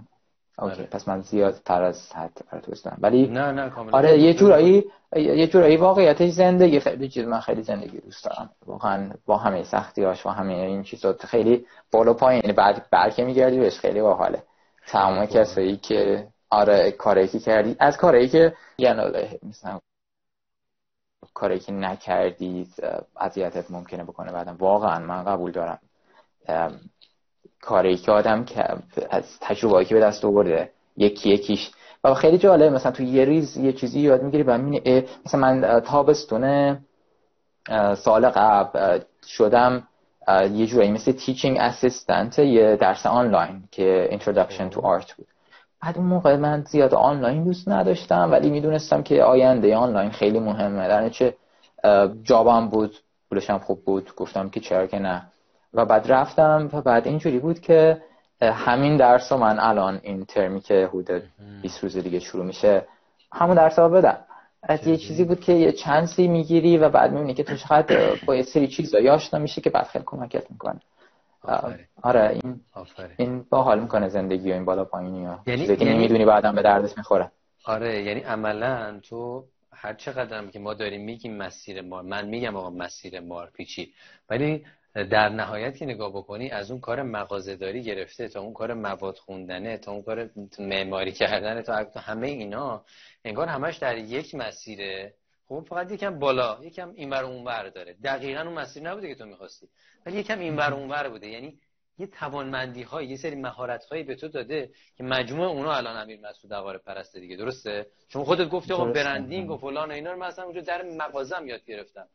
اوکی آره. پس من زیاد تر از حد توستم ولی نه نه کاملا آره یه جورایی یه جورایی واقعیتش زندگی. خیلی چیز من خیلی زندگی دوست دارم. واقعا با همه سختیاش و همه این چیزا خیلی بالا پایین. یعنی بعد برکه میگردی بهش خیلی باحاله. تمام کسایی که آره کاری که کردی. از کاری که یعنی مثلا کاری که نکردید اذیتت ممکنه بکنه بعدم. واقعا من قبول دارم. کاری که آدم که از تجربه که به دست آورده یکی یکیش. و خیلی جالب مثلا تو یه ریز یه چیزی یاد می‌گیری و می‌بینی مثلا من تابستون سال قبل شدم یه جورایی مثل تیچینگ اسیستنت یه درس آنلاین که introduction to art بود. بعد اون موقع من زیاد آنلاین دوست نداشتم ولی می‌دونستم که آینده آنلاین خیلی مهمه. در چه جابم بود پولشم خوب بود. گفتم که چرا که نه. و بعد رفتم و بعد اینجوری بود که همین درس رو من الان این ترمی که حدود 20 روز دیگه شروع میشه همون درس رو بدم. از یه چیزی بود که یه چانسی می‌گیری و بعد می‌بینی که تو چقدر با یه سری چیزایی آشنا میشه که بعد خیلی کمکت می‌کنه. آره این آفره. این با حال می‌کنه زندگی و این بالا پایینی ها. یعنی, یعنی نمی‌دونی بعدم به دردش می‌خوره. آره یعنی عملا تو هر چقدر که ما داریم میگیم مسیر مار من میگم آقا مسیر مار پیچی ولی در نهایت که نگاه بکنی از اون کار مغازهداری گرفته تا اون کار مواد خوندنه تا اون کار معماری کردن تا همه اینا انگار همش در یک مسیره. خب فقط یکم بالا یکم اینور اونور داره. دقیقا اون مسیر نبوده که تو می‌خواستی. ولی یکم اینور اونور بوده. یعنی یه توانمندی های یه سری مهارت هایی به تو داده که مجموع اونا الان امیر مسعود دوار پرسته دیگه. درسته؟ شما خودت گفتی آقا برندینگ و فلان و اینا رو مثلا اونجا در مغازم یاد گرفتم.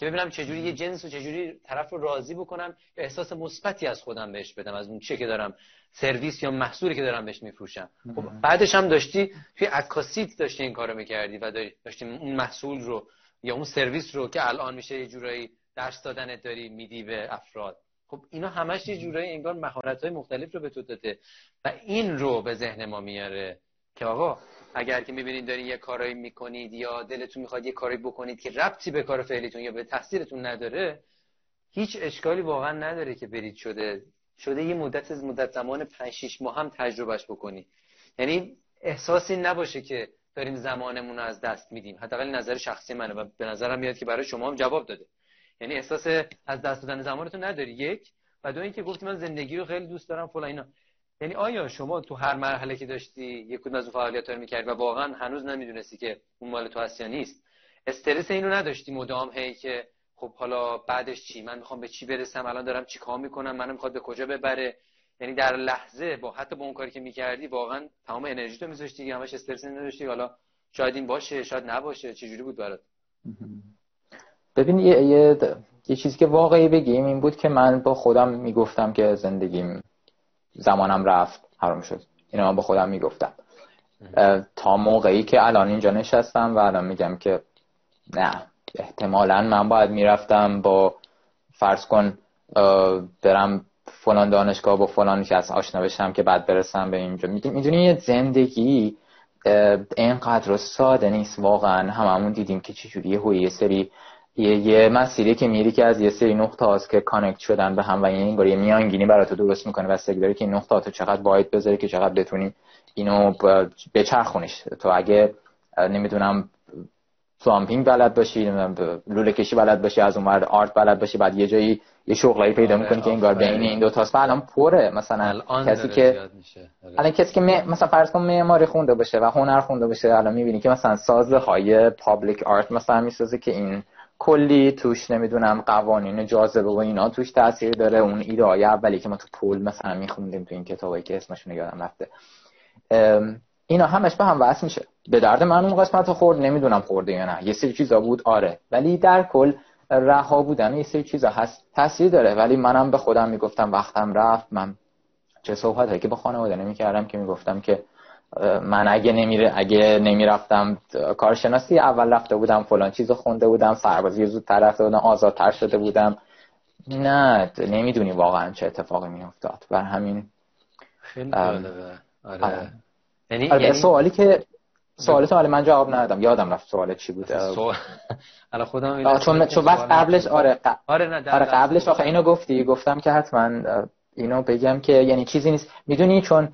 که ببینم چجوری یه جنس و چجوری طرف رو راضی بکنم یا احساس مثبتی از خودم بهش بدم از اون چه که دارم سرویس یا محصولی که دارم بهش میفروشم. خب بعدش هم داشتی توی عکاسیت داشتی این کارو می‌کردی و داشتی اون محصول رو یا اون سرویس رو که الان میشه یه جورایی درس دادن داری میدی به افراد. خب اینا همش یه جورایی انگار مهارت های مختلف رو به تو داده و این رو به ذهن ما میاره که آقا اگر که می‌بینید دارین یه کارایی می‌کنید یا دلتون می‌خواد یه کاری بکنید که ربطی به کار فعلیتون یا به تحصیلتون نداره هیچ اشکالی واقعا نداره که برید شده. شده یه مدت از مدت زمان 5 6 ماه هم تجربهش بکنی یعنی احساسی نباشه که داریم زمانمون رو از دست میدیم. حداقل نظر شخصی منه و به نظرم میاد که برای شما هم جواب داده. یعنی احساس از دست دادن زمانتون نداری. یک. و دو اینکه گفتی من زندگی رو خیلی دوست دارم فلان اینا. یعنی آیا شما تو هر مرحله که داشتی یک کدوم از اون فعالیت‌ها رو می‌کردی و واقعا هنوز نمی‌دونستی که اون مال تو هست یا نیست؟ استرس اینو نداشتی مدام هی که خب حالا بعدش چی؟ من می‌خوام به چی برسم؟ الان دارم چی کار می‌کنم؟ منو می‌خواد به کجا ببره؟ یعنی در لحظه با حتی با اون کاری که می‌کردی واقعا تمام انرژی تو میذاشتی همش استرس نداشتی. حالا شاید این باشه شاید نباشه چجوری بود برات؟ ببین یه, یه, یه چیزی که واقعی بگیم این بود که من با خودم می‌گفتم که زندگیم زمانم رفت حرام شد. اینو من با خودم می‌گفتم. تا موقعی که الان اینجا نشستم و الان میگم که نه احتمالا من باید می‌رفتم با فرض کن برم فلان دانشگاه با فلان از آشنا بشم که بعد برسم به اینجا. می‌دونی یه زندگی اینقدر ساده نیست. واقعا هممون دیدیم که چجوری یه سری یه, یه مسیری که میری که از یه سری نقطه هاست که connect شدن به هم و این یه میانگینی برات درست می‌کنه و داره که این نقطه تو چقدر باید بذاری که چقدر بتونی اینو بچرخونیش. تو اگه نمی‌دونم plumbing بلد باشی لوله کشی بلد باشی از اونور art بلد باشی بعد یه جایی یه شغلایی پیدا آره، می‌کنی که انگار بین این دو تاست. الان پره. مثلا کسی که آره. الان کسی که مثلا فرض کن معماری خونده باشه و هنر خونده باشه الان می‌بینی که مثلا سازه های پابلیک آرت مثلا می‌سازه که این کلی توش نمی‌دونم قوانین جاذبه و اینا توش تاثیر داره. اون ایده های اولی که ما تو پول مثلا میخوندیم تو این کتابایی که اسمشون یادم رفته. اینا همش به هم وصل میشه. به درد من اون قسمت خورد نمی‌دونم خورده یا نه. یه سری چیزا بود آره. ولی در کل رها بودن یه سری چیزا هست تاثیر داره. ولی منم به خودم می‌گفتم وقتم رفت. من چه صحبت که با خانواده نمی‌کردم که می‌گفتم که من اگه نمیره اگه نمی‌رفتم کارشناسی اول رفته بودم فلان چیزو خونده بودم سربازی زودتر رفته بودم آزادتر شده بودم. نه نمی‌دونی واقعا چه اتفاقی میافتاد. بر همین خیلی آره. آره. یعنی, آره، یعنی... سوالی که سوالت ولی من جواب ندادم. یادم رفت سوال چی بود سوال الان خودم چون چون بس قبلش آره آره نه آره قبلش آخه اینو گفتی. گفتم که حتما اینو بگم که یعنی چیزی نیست. می‌دونی چون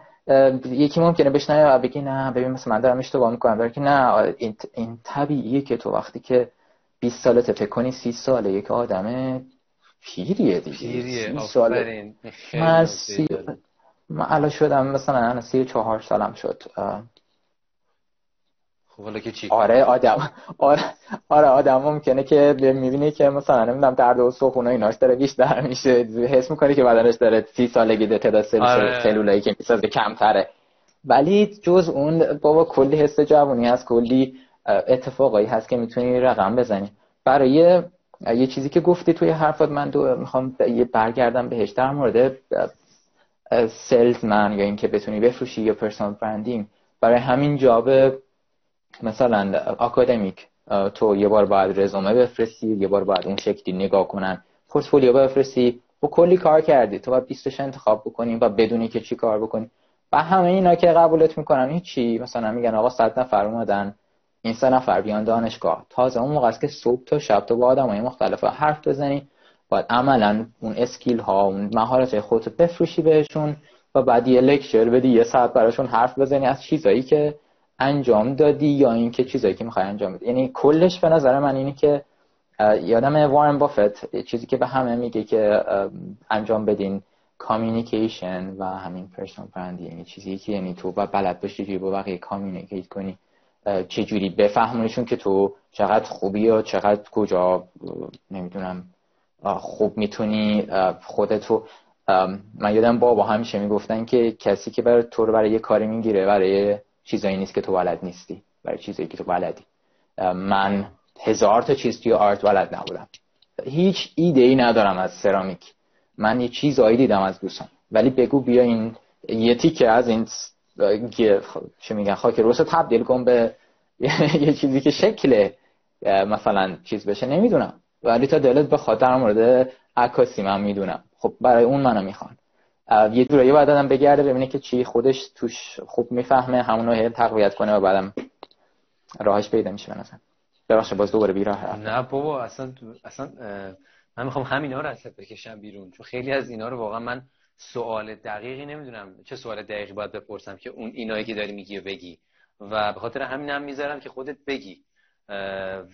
یکی ممکنه بشنوه و بگی نه ببین مثلا من دارم اشتباه می‌کنم. برای که نه این, این طبیعیه که تو وقتی که 20 سالته فکر کنی 30 ساله یک آدم پیریه دیگه. پیریه ساله. من سی... من الان شدم مثلا سی چهار سالم شد. خب که چی؟ آره آدم. آره آره آدم ممکنه که می‌بینی که مثلا نمی‌دونم درد و سخون و ایناش داره بیشتر میشه. حس می‌کنی که بدنش داره سی سالگی ده تعداد آره. سلولایی که می‌سازه کمتره. ولی جز اون بابا کلی حس جوونی هست کلی اتفاقایی هست که می‌تونی رقم بزنی. برای یه چیزی که گفتی توی حرفات من دو می‌خوام یه برگردم بهش در مورد سلزمن یا اینکه بتونی بفروشی یا پرسونال برندینگ. برای همین job مثلا اکادمیک تو یه بار باید رزومه بفرستی یه بار باید اون شکلی نگاه کنن. پورتفولیو بفرستی. و کلی کار کردی. تو باید 20 انتخاب بکنی و بدونی که چی کار بکنی. و همه اینا که قبولت می‌کنن هیچی. مثلا میگن آقا صد نفر اومدن. این سه نفر بیان دانشگاه. تازه اون موقع است که صبح تا شب تو با آدمای مختلف حرف بزنی. باید عملا اون skill ها اون مهارت خودت بفروشی بهشون و بعد یه lecture بدی یه ساعت براشون حرف بزنی از چیزایی که انجام دادی یا اینکه چیزایی که می‌خوای انجام بدی؟ یعنی کلش به نظر من اینه که یادم وارن بافت چیزی که به همه میگه که انجام بدین communication و همین personal branding یعنی چیزی که یعنی تو باید بلد باشی چجوری با بقیه communicate کنی. چجوری بفهمونشون که تو چقدر خوبی یا چقدر کجا نمی‌دونم خوب می‌تونی خودتو. من یادم بابا همیشه می‌گفتن که کسی که برای تو رو برای یه کاری می‌گیره برای چیزایی نیست که تو بلد نیستی. برای چیزایی که تو بلدی. من هزار تا چیز توی آرت بلد نبودم. هیچ ایده ای ندارم از سرامیک. من یه چیزایی دیدم از دوستان. ولی بگو بیا این یه تیکه از این چه میگن خاک روس تبدیل کن به یه چیزی که شکل مثلا چیز بشه. نمی‌دونم. ولی تا دلت بخواد در مورد عکاسی من می‌دونم. خب برای اون منو می‌خوان. یه جورایی باید آدم بگرده ببینه که چی خودش توش خوب می‌فهمه همونو هی تقویت کنه و بعدم راهش پیدا میشه به نظر. ببخشید باز دوباره بیراه نه بابا اصلا اصلا من می‌خوام همینا رو اصلا بکشم بیرون چون خیلی از اینا رو واقعا من سوال دقیقی نمی‌دونم. چه سوال دقیقی باید بپرسم که اون اینایی که داری میگی و بگی. و به خاطر همین هم می‌ذارم که خودت بگی.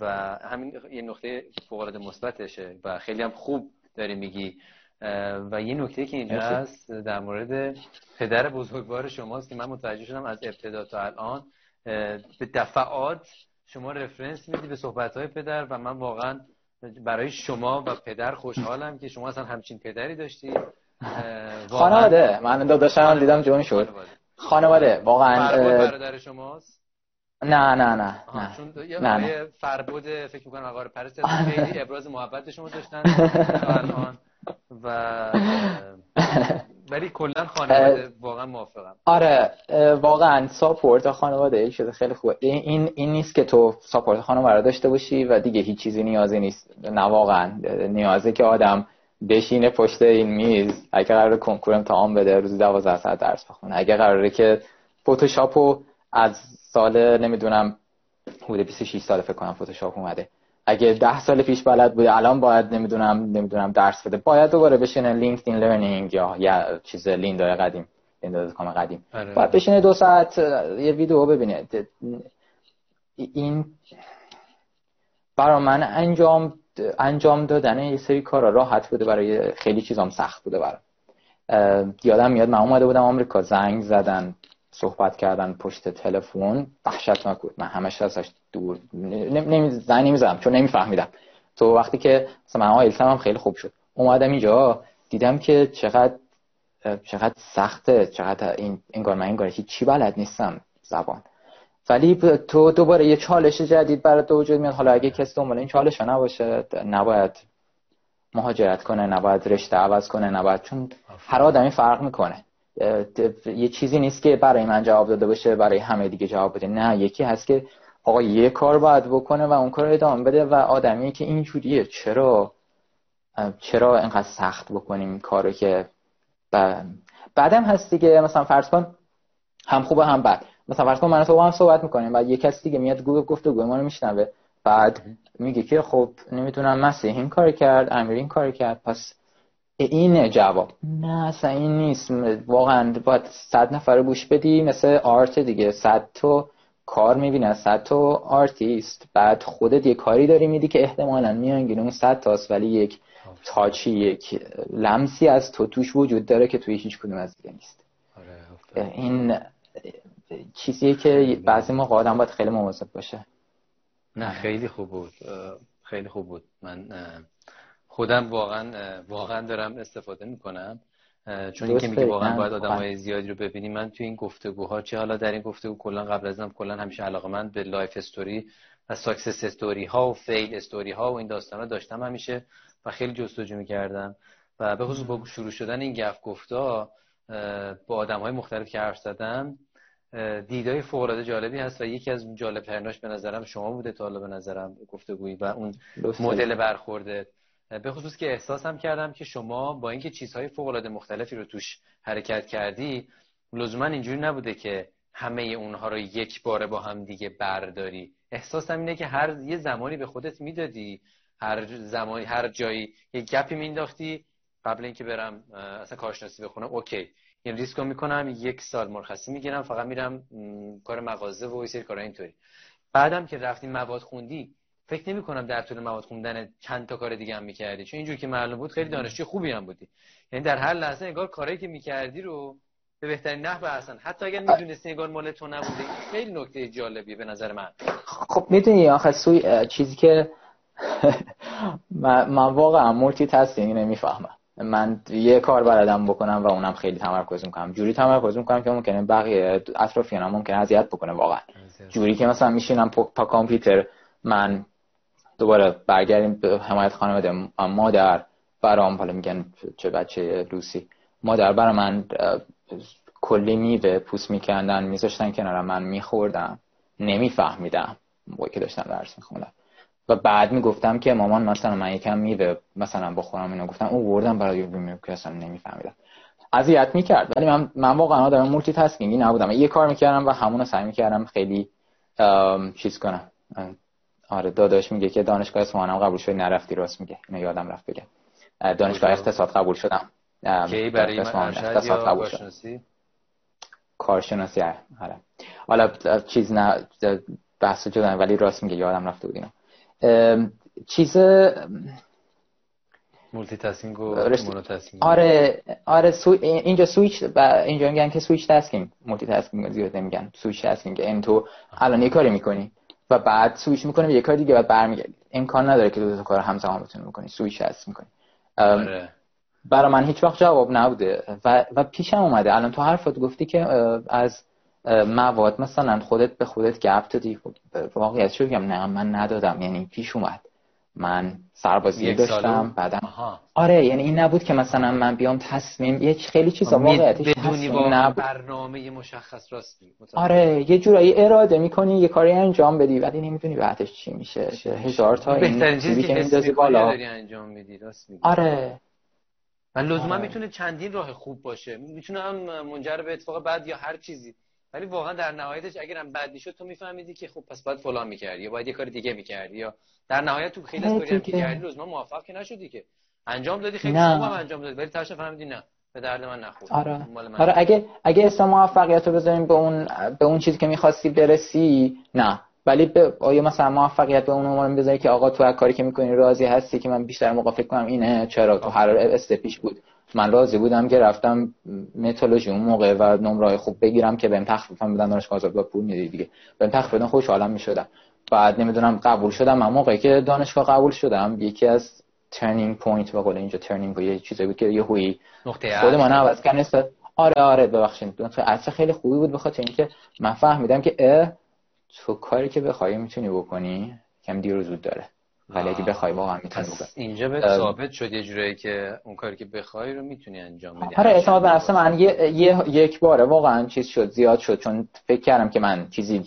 و همین یه نقطه فوق العاده مثبتشه و خیلی هم خوب داری میگی. و یه نکته که اینجا هست در مورد پدر بزرگوار شماست که من متوجه شدم از ابتدا تا الان به دفعات شما رفرنس میدی به صحبت های پدر و من واقعا برای شما و پدر خوشحالم که شما اصلا همچین پدری داشتی. خانواده. من داداشم دیدم جون شد. خانواده. واقعا برادر شماست؟ نه نه نه نه. چون نه, نه. فربود فکر می‌کنم آقا پرست خیلی ابراز محبت شما داشتن الان. و ولی کلا خانواده واقعا موافقم. آره واقعا ساپورت خانواده شده خیلی خوبه این این نیست که تو ساپورت خانواده داشته باشی و دیگه هیچ چیزی نیازی نیست. نه واقعا. نیازه که آدم بشینه پشت این میز اگه قرار کنکور امتحان بده روزی 12 ساعت درس بخونه. اگه قراره که فتوشاپو از سال نمی‌دونم حدود 26 سال فکر کنم فتوشاپ اومده. اگه ده سال پیش بلد بوده الان باید نمی‌دونم نمی‌دونم درس بده. باید دوباره بشینه LinkedIn Learning یا یا چیز Lynda ی قدیم Lynda.com قدیم. آره. باید بشینه دو ساعت یه ویدیو ببینه. این برای من انجام انجام دادن یه سری کارا راحت بوده برای خیلی چیزام سخت بوده برای یادم میاد من اومده بودم آمریکا زنگ زدن صحبت کردن پشت تلفن وحشتناک بود. من همش ازش دور نمی زنگ نمی‌زدم چون نمیفهمیدم. تو وقتی که مثلا من هم خیلی خوب شد. اومدم اینجا دیدم که چقدر چقدر سخته چقدر این انگار من انگار چی بلد نیستم زبان. ولی تو دوباره یه چالش جدید برات به وجود میاد. حالا اگه کسی دنبال این چالش نباشه نباید مهاجرت کنه نباید رشته عوض کنه نباید چون هر آدمی فرق می‌کنه. یه چیزی نیست که برای من جواب داده باشه برای همه دیگه جواب بده. نه یکی هست که آقا یه کار باید بکنه و اون کار ادامه بده و آدمی که اینجوریه چرا؟ چرا اینقدر سخت بکنیم کارو که بعدم هست دیگه. مثلا فرض کن هم خوبه هم بد. مثلا فرض کن من تو با هم صحبت می‌کنیم بعد یه کسی دیگه میاد گفتگو گفتگوی ما رو میشنوه. بعد میگه که خب نمی‌دونم مسیح این کار کرد امیر این کار کرد. پس این جواب. نه اصلا این نیست. واقعا باید صد نفر گوش بدی مثل art دیگه. صد تا کار می‌بینه صد تا آرتیست بعد خودت یه کاری داری میدی که احتمالا میانگین اون صد تاست ولی یک touch ی یک لمسی از تو توش وجود داره که توی هیچ کدوم از دیگه نیست. آره، این چیزیه که بعضی موقع آدم باید خیلی مواظب باشه. نه خیلی خوب بود. خیلی خوب بود. من خودم واقعا واقعا دارم استفاده می‌کنم. چون اینکه میگه واقعا باید آدم های زیادی رو ببینیم من توی این گفتگوها چه حالا در این گفتگو کلا قبل از کلا همیشه علاقه من به life story و success story ها و fail story ها و این داستان ها داشتم همیشه و خیلی جستجو می‌کردم. و به خصوص با شروع شدن این گفت گفتا با آدم های مختلف که حرف زدم دیدای فوق العاده جالبی هست و یکی از جالب تریناش به نظرم شما بوده تا حالا به نظرم گفتگویی و اون مدل برخورده. به خصوص که احساسم کردم که شما با اینکه چیزهای فوق العاده مختلفی رو توش حرکت کردی لزوما اینجوری نبوده که همه اونها رو یک باره با هم دیگه برداری. احساسم اینه که هر یه زمانی به خودت می‌دادی هر زمانی هر جایی یه گپی مینداختی قبل اینکه برم اصلا کارشناسی بخونم اوکی. این ریسک رو می‌کنم یک سال مرخصی می‌گیرم فقط میرم کار مغازه و سری کارا اینطوری. بعدم که رفتی مواد خوندی فکر نمی کنم در طول مواد خوندن چند تا کار دیگه هم می‌کردی چون اینجور که معلوم بود خیلی دانشجوی خوبی هم بودی. یعنی در هر لحظه انگار کارهایی که می‌کردی رو به بهترین نحو اصلا. حتی اگر می‌دونستی انگار مال تو نبوده خیلی نکته جالبیه به نظر من. خب می‌دونی آخه سوی چیزی که من واقعا مولتی تاسکینگ نمی‌فهمم. من یه کار بلدم بکنم و اونم خیلی تمرکز می‌کنم. جوری تمرکز می‌کنم که ممکنه بقیه اطرافیانم ممکنه اذیت بکنه واقعا. جوری که مثلا میشینم پا کامپیوتر من دوباره برگردیم به حمایت خانواده مادر. برام حالا میگن چه بچه روسی مادر برای من کلی میوه پوست میکندن میذاشتن کنار من میخوردم. نمیفهمیدم موقعی که داشتم درس میخوندم. و بعد می‌گفتم که مامان مثلا من یکم میوه مثلا بخورم اینو گفتم او وردم برای بیمه که اصلا نمیفهمیدم. اذیت می‌کرد. ولی من من واقعا آدم مولتی تاسکینگی نبودم. یه کار می‌کردم و همون سعی می‌کردم خیلی چیز کنم. آره داداش میگه که دانشگاه اصفهان هم قبول شد نرفتی راست میگه. اینو یادم رفت بگم. دانشگاه اقتصاد قبول شدم. کی برای اقتصاد قبول شد کارشناسی؟ آره. حالا چیز نه بحث جدا ولی راست میگه یادم رفته بود اینو. چیز multitasking و monotasking. آره آره سو... اینجا سویچ ب... اینجا میگن که switch tasking multitasking زیاد نمیگن. switch tasking این تو. الان یه کاری می‌کنی؟ و بعد سویچ می‌کنه به یه کار دیگه بعد برمیگردی امکان نداره که دو تا کار همزمان بتونی بکنی سویچ هست می‌کنی آره. برای من هیچ وقت جواب نبوده و, و پیشم اومده. الان تو حرفات گفتی که از مواد مثلا خودت به خودت گپ دادی. خب، واقعیت شو بگم نه من ندادم. یعنی پیش اومد. من سربازی داشتم. بعدم آره یعنی این نبود که مثلا من بیام تصمیم یک خیلی چیزا واقعیتش بدونی نبود. برنامه مشخص راستی آره یه جورایی اراده می‌کنی یه کاری انجام بدی ولی نمی‌دونی بعدش چی میشه. هزار تا این چیزی که میندازی بالا. داری انجام میدی راست میگی. آره. و لزوما آره. می‌تونه چندین راه خوب باشه. می‌تونه هم منجر به اتفاق بعد یا هر چیزی. ولی واقعا در نهایتش اگر هم بد می‌شد تو میفهمیدی که خب پس باید فلان می‌کردی یا باید یه کار دیگه می‌کردی یا در نهایت تو خیلی از کاری که کردی روز ما موفق که نشدی که. انجام دادی خیلی خوب هم انجام دادی ولی تاش فهمیدی نه به درد من نخورد آره. آره اگه اگه اسم موفقیت رو بذاریم به اون به اون چیزی که می‌خواستی برسی نه. ولی به آیا مثلا موفقیت به اون عنوان بذاری که آقا تو هر کاری که می‌کنی راضی هستی که من بیشتر موقع فکر کنم اینه؟ چرا؟ تو هر استپیش بود. من راضی بودم که رفتم متالوژی اون موقع و نمره خوب بگیرم که بهم تخفیف بدن. دانشگاه آزاد با پول میدی دیگه. بهم تخفیف بدن خوشحالم می‌شدم. بعد نمی‌دونم قبول شدم. من موقعی که دانشگاه قبول شدم یکی از turning point به قول اینجا turning یه چیزی بود که یه هوی خود من عوض کنه آره آره ببخشید. اصلا خیلی خوبی بود بخاطر اینکه من فهمیدم که اه تو کاری که بخوای می‌تونی بکنی کم دیر زود داره. ولی اگه بخوای واقعا می‌تونی اینجا به ثابت شد یه جورایی که اون کاری که بخوای رو می‌تونی انجام بدی. آره اعتماد به نفس من یه،, یه یک باره واقعا چیز شد زیاد شد چون فکر کردم که من چیزی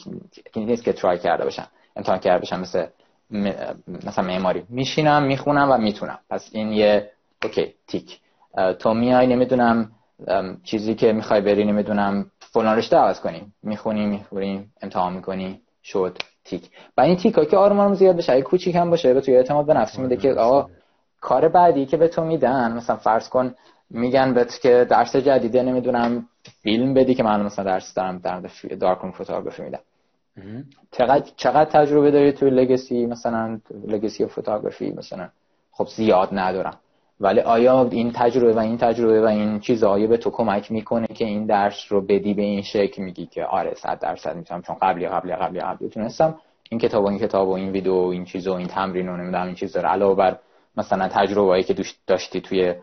نیست که ترای کرده باشم امتحان کرده باشم مثل مثلا معماری. میشینم می‌خونم و می‌تونم. پس این یه اوکی تیک. تو میای نمی‌دونم چیزی که می‌خوای بری نمی‌دونم فلان رشته عوض کنیم می‌خونیم می‌خوریم امتحان می‌کنیم شد. تیک. و این تیک که آروم زیاد بشه اگه کوچیک هم باشه به توی اعتماد به نفس میده که آقا کار بعدی که به تو میدن مثلا فرض کن میگن بهت که درس جدیده نمی‌دونم فیلم بدی که من مثلا درس دارم در دارکروم فوتوگرافی میدم. چقدر چقدر تجربه داری توی لگسی؟ مثلا لگسی فوتوگرافی مثلا. خب زیاد ندارم. ولی آیا این تجربه و این تجربه و این چیزهایی به تو کمک می‌کنه که این درس رو بدی به این شکل میگی که آره صد درصد می‌تونم چون قبلی قبلی قبلی قبلی تونستم این کتاب و این کتاب و این ویدیو و این چیز و این تمرین و نمی‌دونم این چیز داره علاوه بر مثلا تجربه که داشتی توی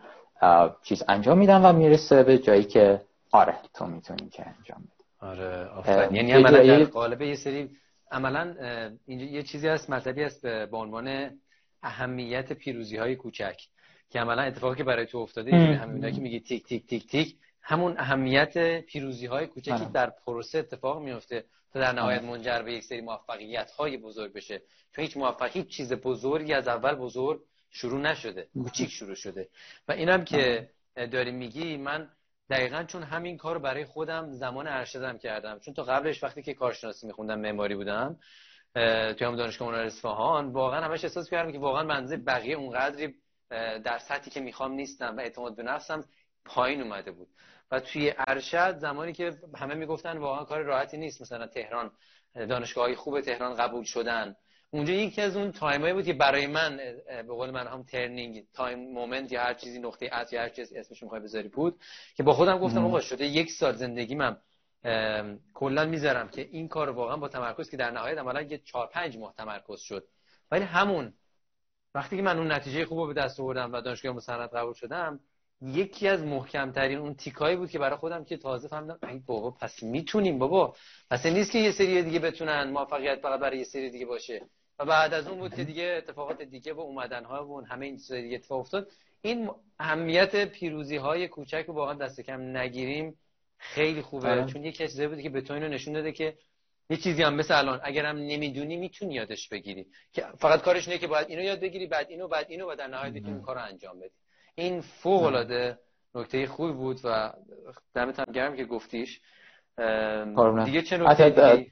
چیز انجام میدم و می‌رسه به جایی که آره تو می‌تونی که انجام بدی. آره آفرین. یعنی عملا در قالب یه سری عملا اینجا یه چیزی هست مطلبی هست به عنوان اهمیت پیروزی های کوچک. که عملا اتفاقی که برای تو افتاده همین که میگی تیک تیک تیک تیک. همون اهمیت پیروزی های کوچکی آره. در پروسه اتفاق میفته تا در نهایت آره. منجر به یک سری موفقیت های بزرگ بشه. چون هیچ موفقی چیز بزرگی از اول بزرگ شروع نشده کوچیک شروع شده. و اینم که داری میگی من دقیقا چون همین کار برای خودم زمان ارشدم کردم. چون تا قبلش وقتی که کارشناسی میخوندم معماری بودم توی هم دانشگاه هنر اصفهان واقعا همش احساس کردم که واقعا منزه بقیه اونقدری در سطحی که می‌خوام نیستم و اعتماد به نفسم پایین اومده بود. و توی ارشد زمانی که همه می‌گفتن واقعا کار راحتی نیست مثلا تهران دانشگاه های خوب تهران قبول شدن. اونجا یکی از اون time ایی بود که برای من به قول من هم turning time moment یا هر چیزی نقطه عطف یا هر چیز اسمش می‌خوای بذاری بود که با خودم گفتم آقا شده یک سال زندگی من کلا می‌ذارم که این کار واقعا با تمرکز که در نهایت عملا یه 4 5 ماه تمرکز شد. ولی همون وقتی که من اون نتیجه خوب به دست آوردم و دانشگاه مسند قبول شدم یکی از محکمترین اون تیکایی بود که برای خودم که تازه فهمیدم ای بابا پس می‌تونیم بابا. پس نیست که یه سری دیگه بتونن موفقیت فقط برای یه سری دیگه باشه. و بعد از اون بود که دیگه اتفاقات دیگه و اومدن ها و همه این چیزا دیگه اتفاق افتاد. این اهمیت پیروزی های کوچک رو واقعا دست کم نگیریم. خیلی خوبه. آره. چون یکی از چیزایی بود که به تو اینو نشون داده که یه چیزی هم مثل الان اگرم نمی‌دونی می‌تونی یادش بگیری. که فقط کارش اینه که باید اینو یاد بگیری بعد اینو بعد اینو و در نهایت بتونی کارو انجام بدی. این فوق العاده نکته خوبی بود و دمت هم گرم که گفتیش. دیگه چه نکته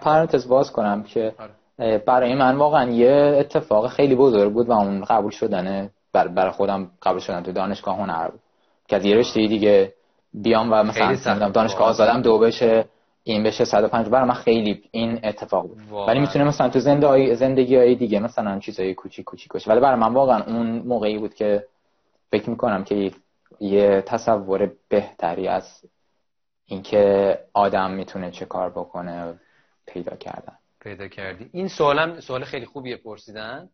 پرانتز باز کنم که آره. برای من واقعا یه اتفاق خیلی بزرگ بود و اون قبول شدنه برای خودم قبول شدن تو دانشگاه هنر بود. که از یه رشته دیگه بیام و مثلا دانشگاه آزادم دو بشه. این بشه 105 برای من خیلی این اتفاق بود. ولی می‌تونه مثلا تو زنده زندگی های دیگه مثلا چیزای کوچیک کوچیک باشه. ولی برای من واقعا اون موقعی بود که فکر می‌کنم که یه تصور بهتری از اینکه آدم می‌تونه چه کار بکنه پیدا کردن. پیدا کردی. این سوالم سوال خیلی خوبیه پرسیدن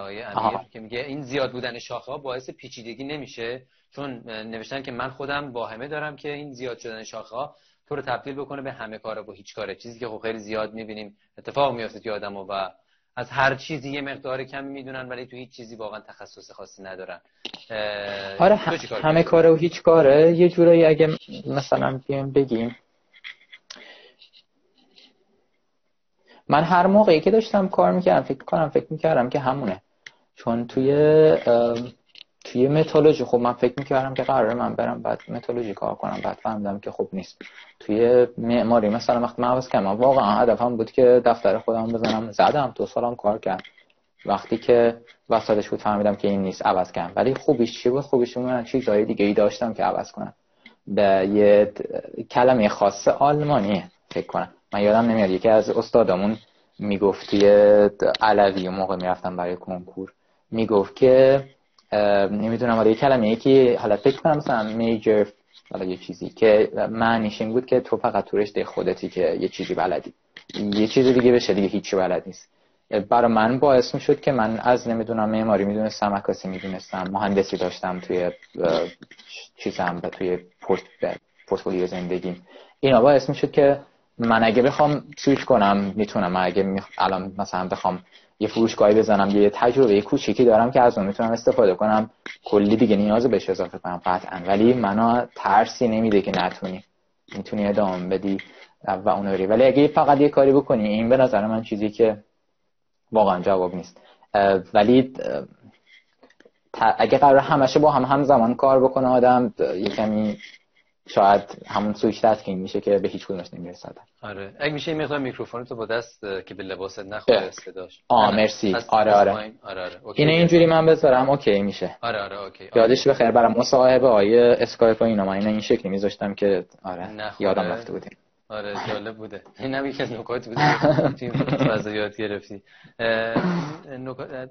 آیه امیر که میگه این زیاد بودن شاخه ها باعث پیچیدگی نمیشه چون نوشتن که من خودم با همه دارم که این زیاد شدن شاخه ها تو رو تبدیل بکنه به همه کاره و هیچ کاره. چیزی که خب خیلی زیاد می‌بینیم اتفاق میفته توی آدمو و از هر چیزی یه مقدار کمی می‌دونن ولی تو هیچ چیزی واقعا تخصص خاصی ندارن. آره همه کاره و هیچ کاره. یه جورایی اگه مثلا بیایم بگیم من هر موقعی که داشتم کار می‌کردم فکر کنم فکر می‌کردم که همونه. چون توی توی متالوژی خب من فکر می‌کردم که قراره من برم بعد متالوژی کار کنم بعد فهمیدم که خب نیست. توی معماری مثلا وقتی من عوض کردم واقعا هدفم بود که دفتر خودم بزنم. زدم دو سالم کار کرد. وقتی که وسطش بود فهمیدم که این نیست عوض کردم. ولی خوبیش چی بود؟ خوبیش من چیزهای دیگه ای داشتم که عوض کنم. به یه کلمه خاص آلمانی فکر کنم. من یادم نمیاد یکی از استادامون می‌گفت توی علوی موقع می‌رفتم برای کنکور می‌گفت که نمی‌دونم حالا یه کلمه یکی حالا فکر کنم مثلا میجر حالا یه چیزی که معنیش این بود که تو فقط تو رشته خودتی که یه چیزی بلدی. یه چیز دیگه بشه دیگه هیچی بلد نیست. برای من باعث می شد که من از نمی‌دونم معماری می‌دونستم عکاسی می‌دونستم مهندسی داشتم توی چیزم توی پورتفولیو زندگی اینا باعث می شد که من اگه بخوام سویچ کنم می‌تونم. اگه الان مثلا بخوام یه فروشگاهی بزنم یه تجربه کوچیکی دارم که از اون می‌تونم استفاده کنم. کلی دیگه نیاز بهش اضافه کنم قطعا. ولی منو ترسی نمیده که نتونی. می‌تونی ادامه بدی و اونو بری ولی اگه فقط یه کاری بکنی این به نظر من چیزی که واقعا جواب نیست. ولی اگه قرار همشه با هم همزمان کار بکنه آدم یه کمی شاید همون switch tasking میشه که به هیچ کدومش نمی‌رسد. آره. اگه میشه این مقدار میکروفون تو با دست که به لباست نخوره صداش. آ مرسی. آره آره. آره آره. اینه اینجوری من بذارم. okay میشه. آره آره okay. یادش بخیر برای مصاحبه های اسکایپ و اینا. من این شکلی میذاشتم که آره یادم رفته بودیم آره جالب بوده. این هم یکی از نکات بوده که یاد گرفتی.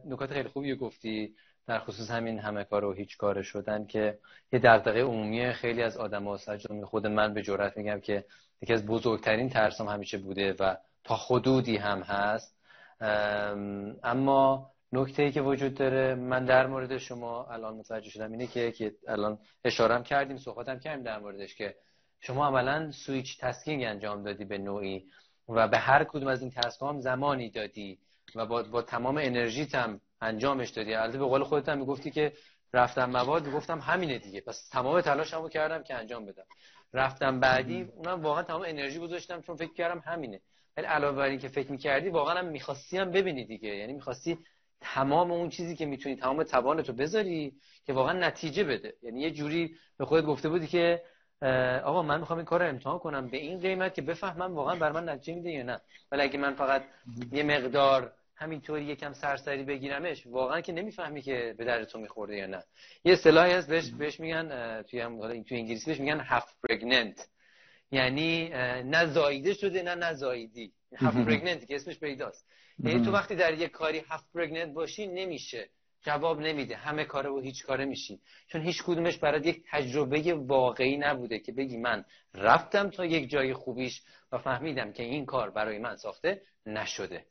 نکات خیلی خوبی گفتی. در خصوص همین همه کار و هیچ کار شدن که یه دغدغه عمومی خیلی از آدم ها خود من به جرات میگم که یکی از بزرگترین ترسام همیشه بوده و تا حدودی هم هست. اما نکته ای که وجود داره من در مورد شما الان متوجه شدم اینه که, که الان اشارم کردیم صحبتم کردیم در موردش که شما عملا switch tasking انجام دادی به نوعی و به هر کدوم از این task زمانی دادی و با, با تمام انرژیت هم انجامش دادی. البته به قول خودت هم می‌گفتی که رفتم مواد گفتم همینه دیگه. پس تمام تلاشمو کردم که انجام بدم. رفتم بعدی اونم واقعا تمام انرژی گذاشتم چون فکر کردم همینه. ولی علاوه بر این که فکر می‌کردی واقعا هم می‌خواستی هم ببینی دیگه. یعنی می‌خواستی تمام اون چیزی که می‌تونی تمام توانتو بذاری که واقعا نتیجه بده. یعنی یه جوری به خودت گفته بودی که آقا من می‌خوام این کار رو امتحان کنم. به این قیمت که بفهمم واقعا بر من نتیجه میده یا نه. ولی اگه من فقط یه مقدار همینطوری یکم سرسری بگیرمش واقعا که نمی‌فهمی که به درد تو میخورده یا نه. یه اصطلاحی هست بهش بهش میگن توی هم توی انگلیسی بهش میگن هاف پرگننت یعنی نه زاییده شده نه نزاییدی هاف پرگننت که اسمش پیداست. یعنی تو وقتی در یه کاری هاف پرگننت باشی نمیشه. جواب نمیده. همه کاره و هیچ کاره میشی. چون هیچ کدومش برای یک تجربه واقعی نبوده که بگی من رفتم تا یک جای خوبیش و فهمیدم که این کار برای من ساخته نشده.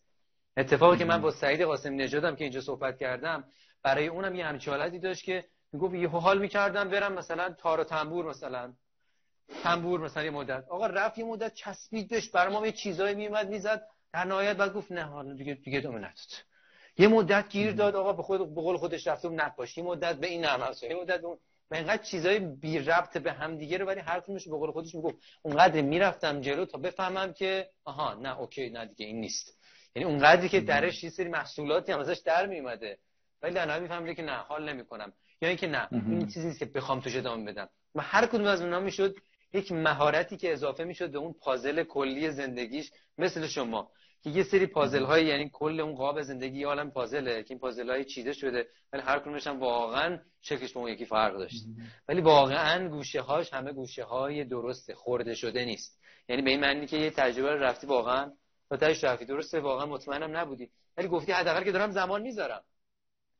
اتفاقی که من با سعید قاسم نژادم که اینجا صحبت کردم برای اونم یه همچین حالتی داشت که می‌گفت یه حال می‌کردم برم مثلا تار و تنبور مثلا. تنبور مثلا یه مدت. آقا رفت یه مدت چسبید بهش برای ما یه چیزایی میومد می‌زد. در نهایت بعد گفت نه حالا دیگه دیگه ادامه نداد. یه مدت گیر داد آقا به خود به قول خودش رفته نقاشی مدت به این نرم یه مدت اون و اینقدر چیزای بی ربط به هم دیگه رو ولی هر کدومش به قول خودش می‌گفت. اونقدر می‌رفتم جلو تا بفهمم که آها نه اوکی نه دیگه این نیست. یعنی اونقدری که درش یه سری محصولاتی هم ازش در میومده ولی در نهایت میفهمیده که نه حال نمی‌کنم. یا اینکه نه این چیزی نیست که بخوام توش ادامه بدم. و هر کدوم از اونها می‌شد یک مهارتی که اضافه می‌شد به اون پازل کلی زندگیش مثل شما. که یه سری پازل های یعنی کل اون قاب زندگی یه عالم پازله که این پازل های چیده شده ولی هر کدومش هم واقعا شکلش با اون یکی فرق داشت. ولی واقعا گوشه هاش همه گوشه های درسته خورده شده نیست. یعنی به این معنی که یه تجربه رفتی واقعا تا تاش رفتی. درسته واقعا مطمئنم نبودی. ولی گفتی حداقل که دارم زمان می‌ذارم.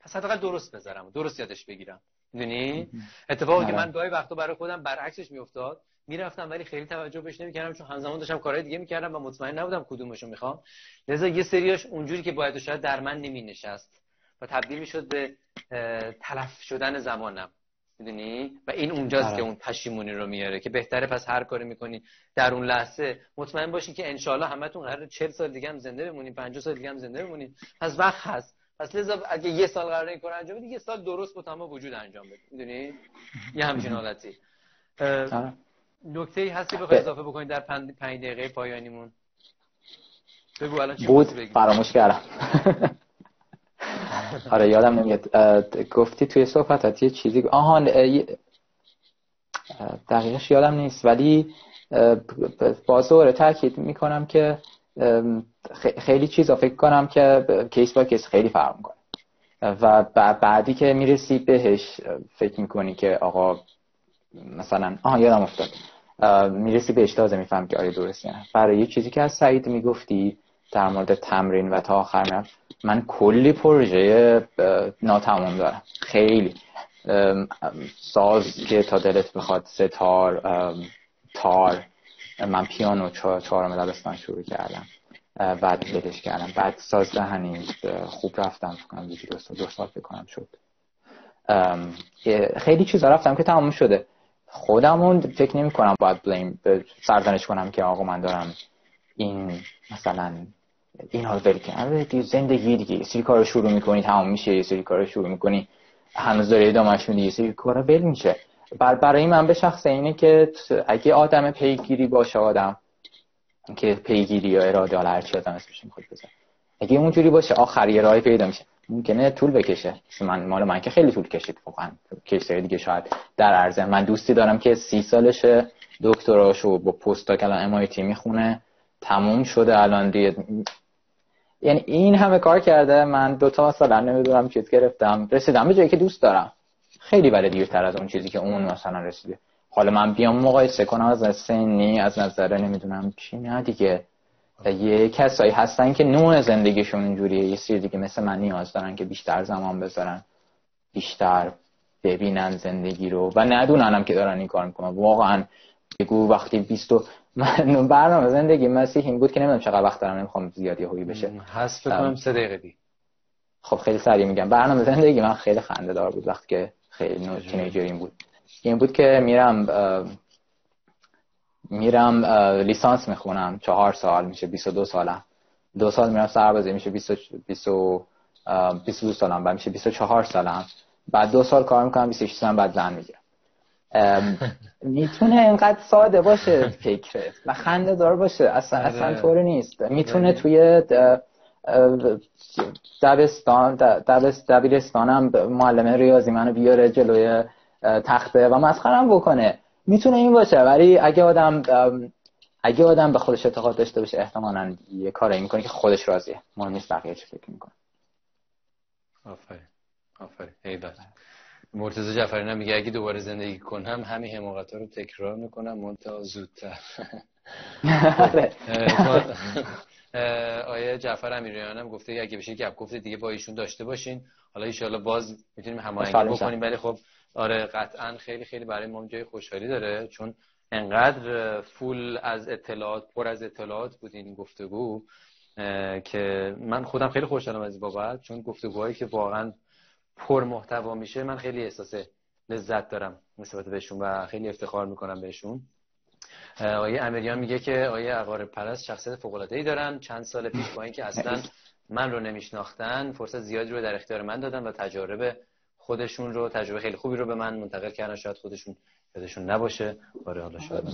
پس حداقل درست بذارم. درست یادش بگیرم. می‌دونی؟ اتفاقی که. من گاهی وقتا برای خودم برعکسش میافتاد. می‌رفتم ولی خیلی توجه بهش نمی‌کردم چون همزمان داشتم کارهای دیگه می‌کردم و مطمئن نبودم کدومشو می‌خوام. لذا یه سریاش اونجوری که باید شاید در من نمینشست و تبدیل می‌شد به تلف شدن زمانم. می‌دونی؟ و این اونجاست آره. که اون پشیمونی رو میاره که بهتره پس هر کاری می‌کنی در اون لحظه. مطمئن باشی که انشالله همتون قرار 40 سال دیگه هم زنده بمونید 50 سال دیگه هم زنده بمونید پس وقت هست. پس لذا اگه یه سال قرار این کار انجام بدی یه سال درست با تمام وجود انجام بدی. می‌دونی؟ یه همچین حالتی. آره. نکته ای هستی بخوای اضافه بکنید در 5 دقیقه پایانیمون؟ بگو الان چی بود. فراموش کردم. آره یادم نمیاد. گفتی توی صحبتات یه چیزی آها دقیقش یادم نیست ولی باز تاکید می‌کنم که خیلی چیزا فکر کنم که کیس با کیس خیلی فرق می‌کنه. و بعدی که می‌رسی بهش فکر می‌کنی که آقا مثلا آها یادم افتاد. می‌رسی بهش تازه میفهم که آیا درستی نه. برای یه چیزی که از سعید می‌گفتی در مورد تمرین و تا آخر من کلی پروژه ناتمام دارم. خیلی. ساز که تا دلت بخواد ستار تار. من پیانو چهارم دبستان شروع کردم. بعد دلش کردم. بعد ساز دهنی خوب رفتم. کنم دو سال دو سال بکنم شد. خیلی چیزا رفتم که تمام شده. خودمون فکر نمی کنم باید بلیم سرزنش کنم که آقا من دارم این مثلا این حال ول کنم زندگی دیگه یه سری کار شروع می‌کنی تمام میشه یه سری کار شروع می‌کنی هنوز داره ادامهش میده یه سری کار ول میشه. بر برای من به شخص اینه که اگه آدم پیگیری باشه آدم که پیگیری یا اراده حالا هرچی آدم اسمش می‌خواد بزن اگه اونجوری باشه آخر یه راهی پیدا میشه. ممکنه طول بکشه. من مال من که خیلی طول کشید واقعا. کیسای دیگه شاید در عرضه. من دوستی دارم که سی سالشه دکتراشو با پست الان MIT می‌خونه. تموم شده الان دیگه یعنی این همه کار کرده. من دو تا مثلا نمی‌دونم چیز گرفتم. رسیدم به جایی که دوست دارم. خیلی ولی دیرتر از اون چیزی که اون مثلا رسیده. حالا من بیام مقایسه کنم از سنی از نظر نمی‌دونم چی. نه دیگه. یه کسایی هستن که نوع زندگیشون اینجوریه. یه سری دیگه مثل من نیاز دارن که بیشتر زمان بذارن. بیشتر ببینن زندگی رو. و ندوننم که دارن این کار می‌کنن. واقعا بگو وقتی 20 من برنامه زندگی مسیح این بود که نمی‌دونم چقدر وقت دارم نمی‌خوام زیادی هوی بشه. هست بکنم سه دقیقه دی خب خیلی سریع میگم. برنامه زندگی من خیلی خنده دار بود وقتی که خیلی نو این بود. این بود که میرم میرم لیسانس می‌خونم. چهار سال میشه 22 سالم. دو سال میرم سربازی میشه 20 22 سالم بعد میشه 24 سالم. بعد دو سال کار می‌کنم 26 سالم بعد زن می‌گیرم. می‌تونه اینقدر ساده باشه فکره و خنده دار باشه. اصلا آره. اصلا طوری نیست. می‌تونه توی دبستان دبیرستانم معلم ریاضی منو بیاره جلوی تخته و مسخرم بکنه. می‌تونه این باشه ولی اگه آدم اگه آدم به خودش اعتقاد داشته باشه احتمالا یه کاری می‌کنه که خودش راضیه. ما نیست بقیه چه فکر می‌کنه. آفرین. آفرین. مرتضی جعفری میگه اگه دوباره زندگی کنم همین حماقت ها رو تکرار می‌کنم منتها زودتر. آره. آیه جعفر امیریان هم گفته اگه بشه گپ گفته دیگه با ایشون داشته باشین. حالا ان باز می‌تونیم هماهنگی بکنیم ولی خب آره قطعا خیلی خیلی برای ما جای خوشحالی داره. چون انقدر فول از اطلاعات پر از اطلاعات بود این گفتگو که من خودم خیلی خوشحالم از این بابت چون گفتگوهایی که واقعا پر محتوا میشه من خیلی احساس لذت دارم نسبت بهشون و خیلی افتخار می‌کنم بهشون. آیه امیریان میگه که آیه اقارب پرست شخصیت فوق العاده ای دارن. چند سال پیش با اینکه اصلا من رو نمیشناختن فرصت زیادی رو در اختیار من دادن و تجارب خودشون رو تجربه خیلی خوبی رو به من منتقل کردن. شاید خودشون یادشون نباشه. آره حالا شاید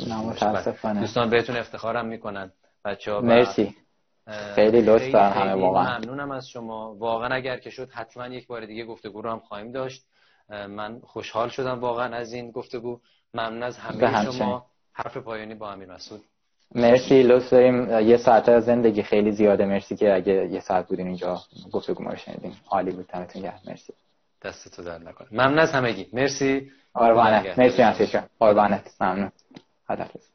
دوستان بهتون افتخارم می‌کنن. بچه‌ها مرسی. خیلی لطف همه واقعا. ممنونم از شما. واقعا اگر که شد حتما یک بار دیگه گفتگو رو هم خواهیم داشت. من خوشحال شدم واقعا از این گفتگو. ممنون از همه شما. حرف پایانی با امیر مسعود. مرسی لطف داریم. یه ساعت از زندگی خیلی زیاده. مرسی که اگه یه ساعت بودین اینجا گفتگو ما رو شنیدین. عالی بود. تمتون گرم. مرسی. دستتو در نکنه. ممنون از همگی. مرسی. قربانت. مرسی عزیزم. قربانت. ممنون. خداحافظ.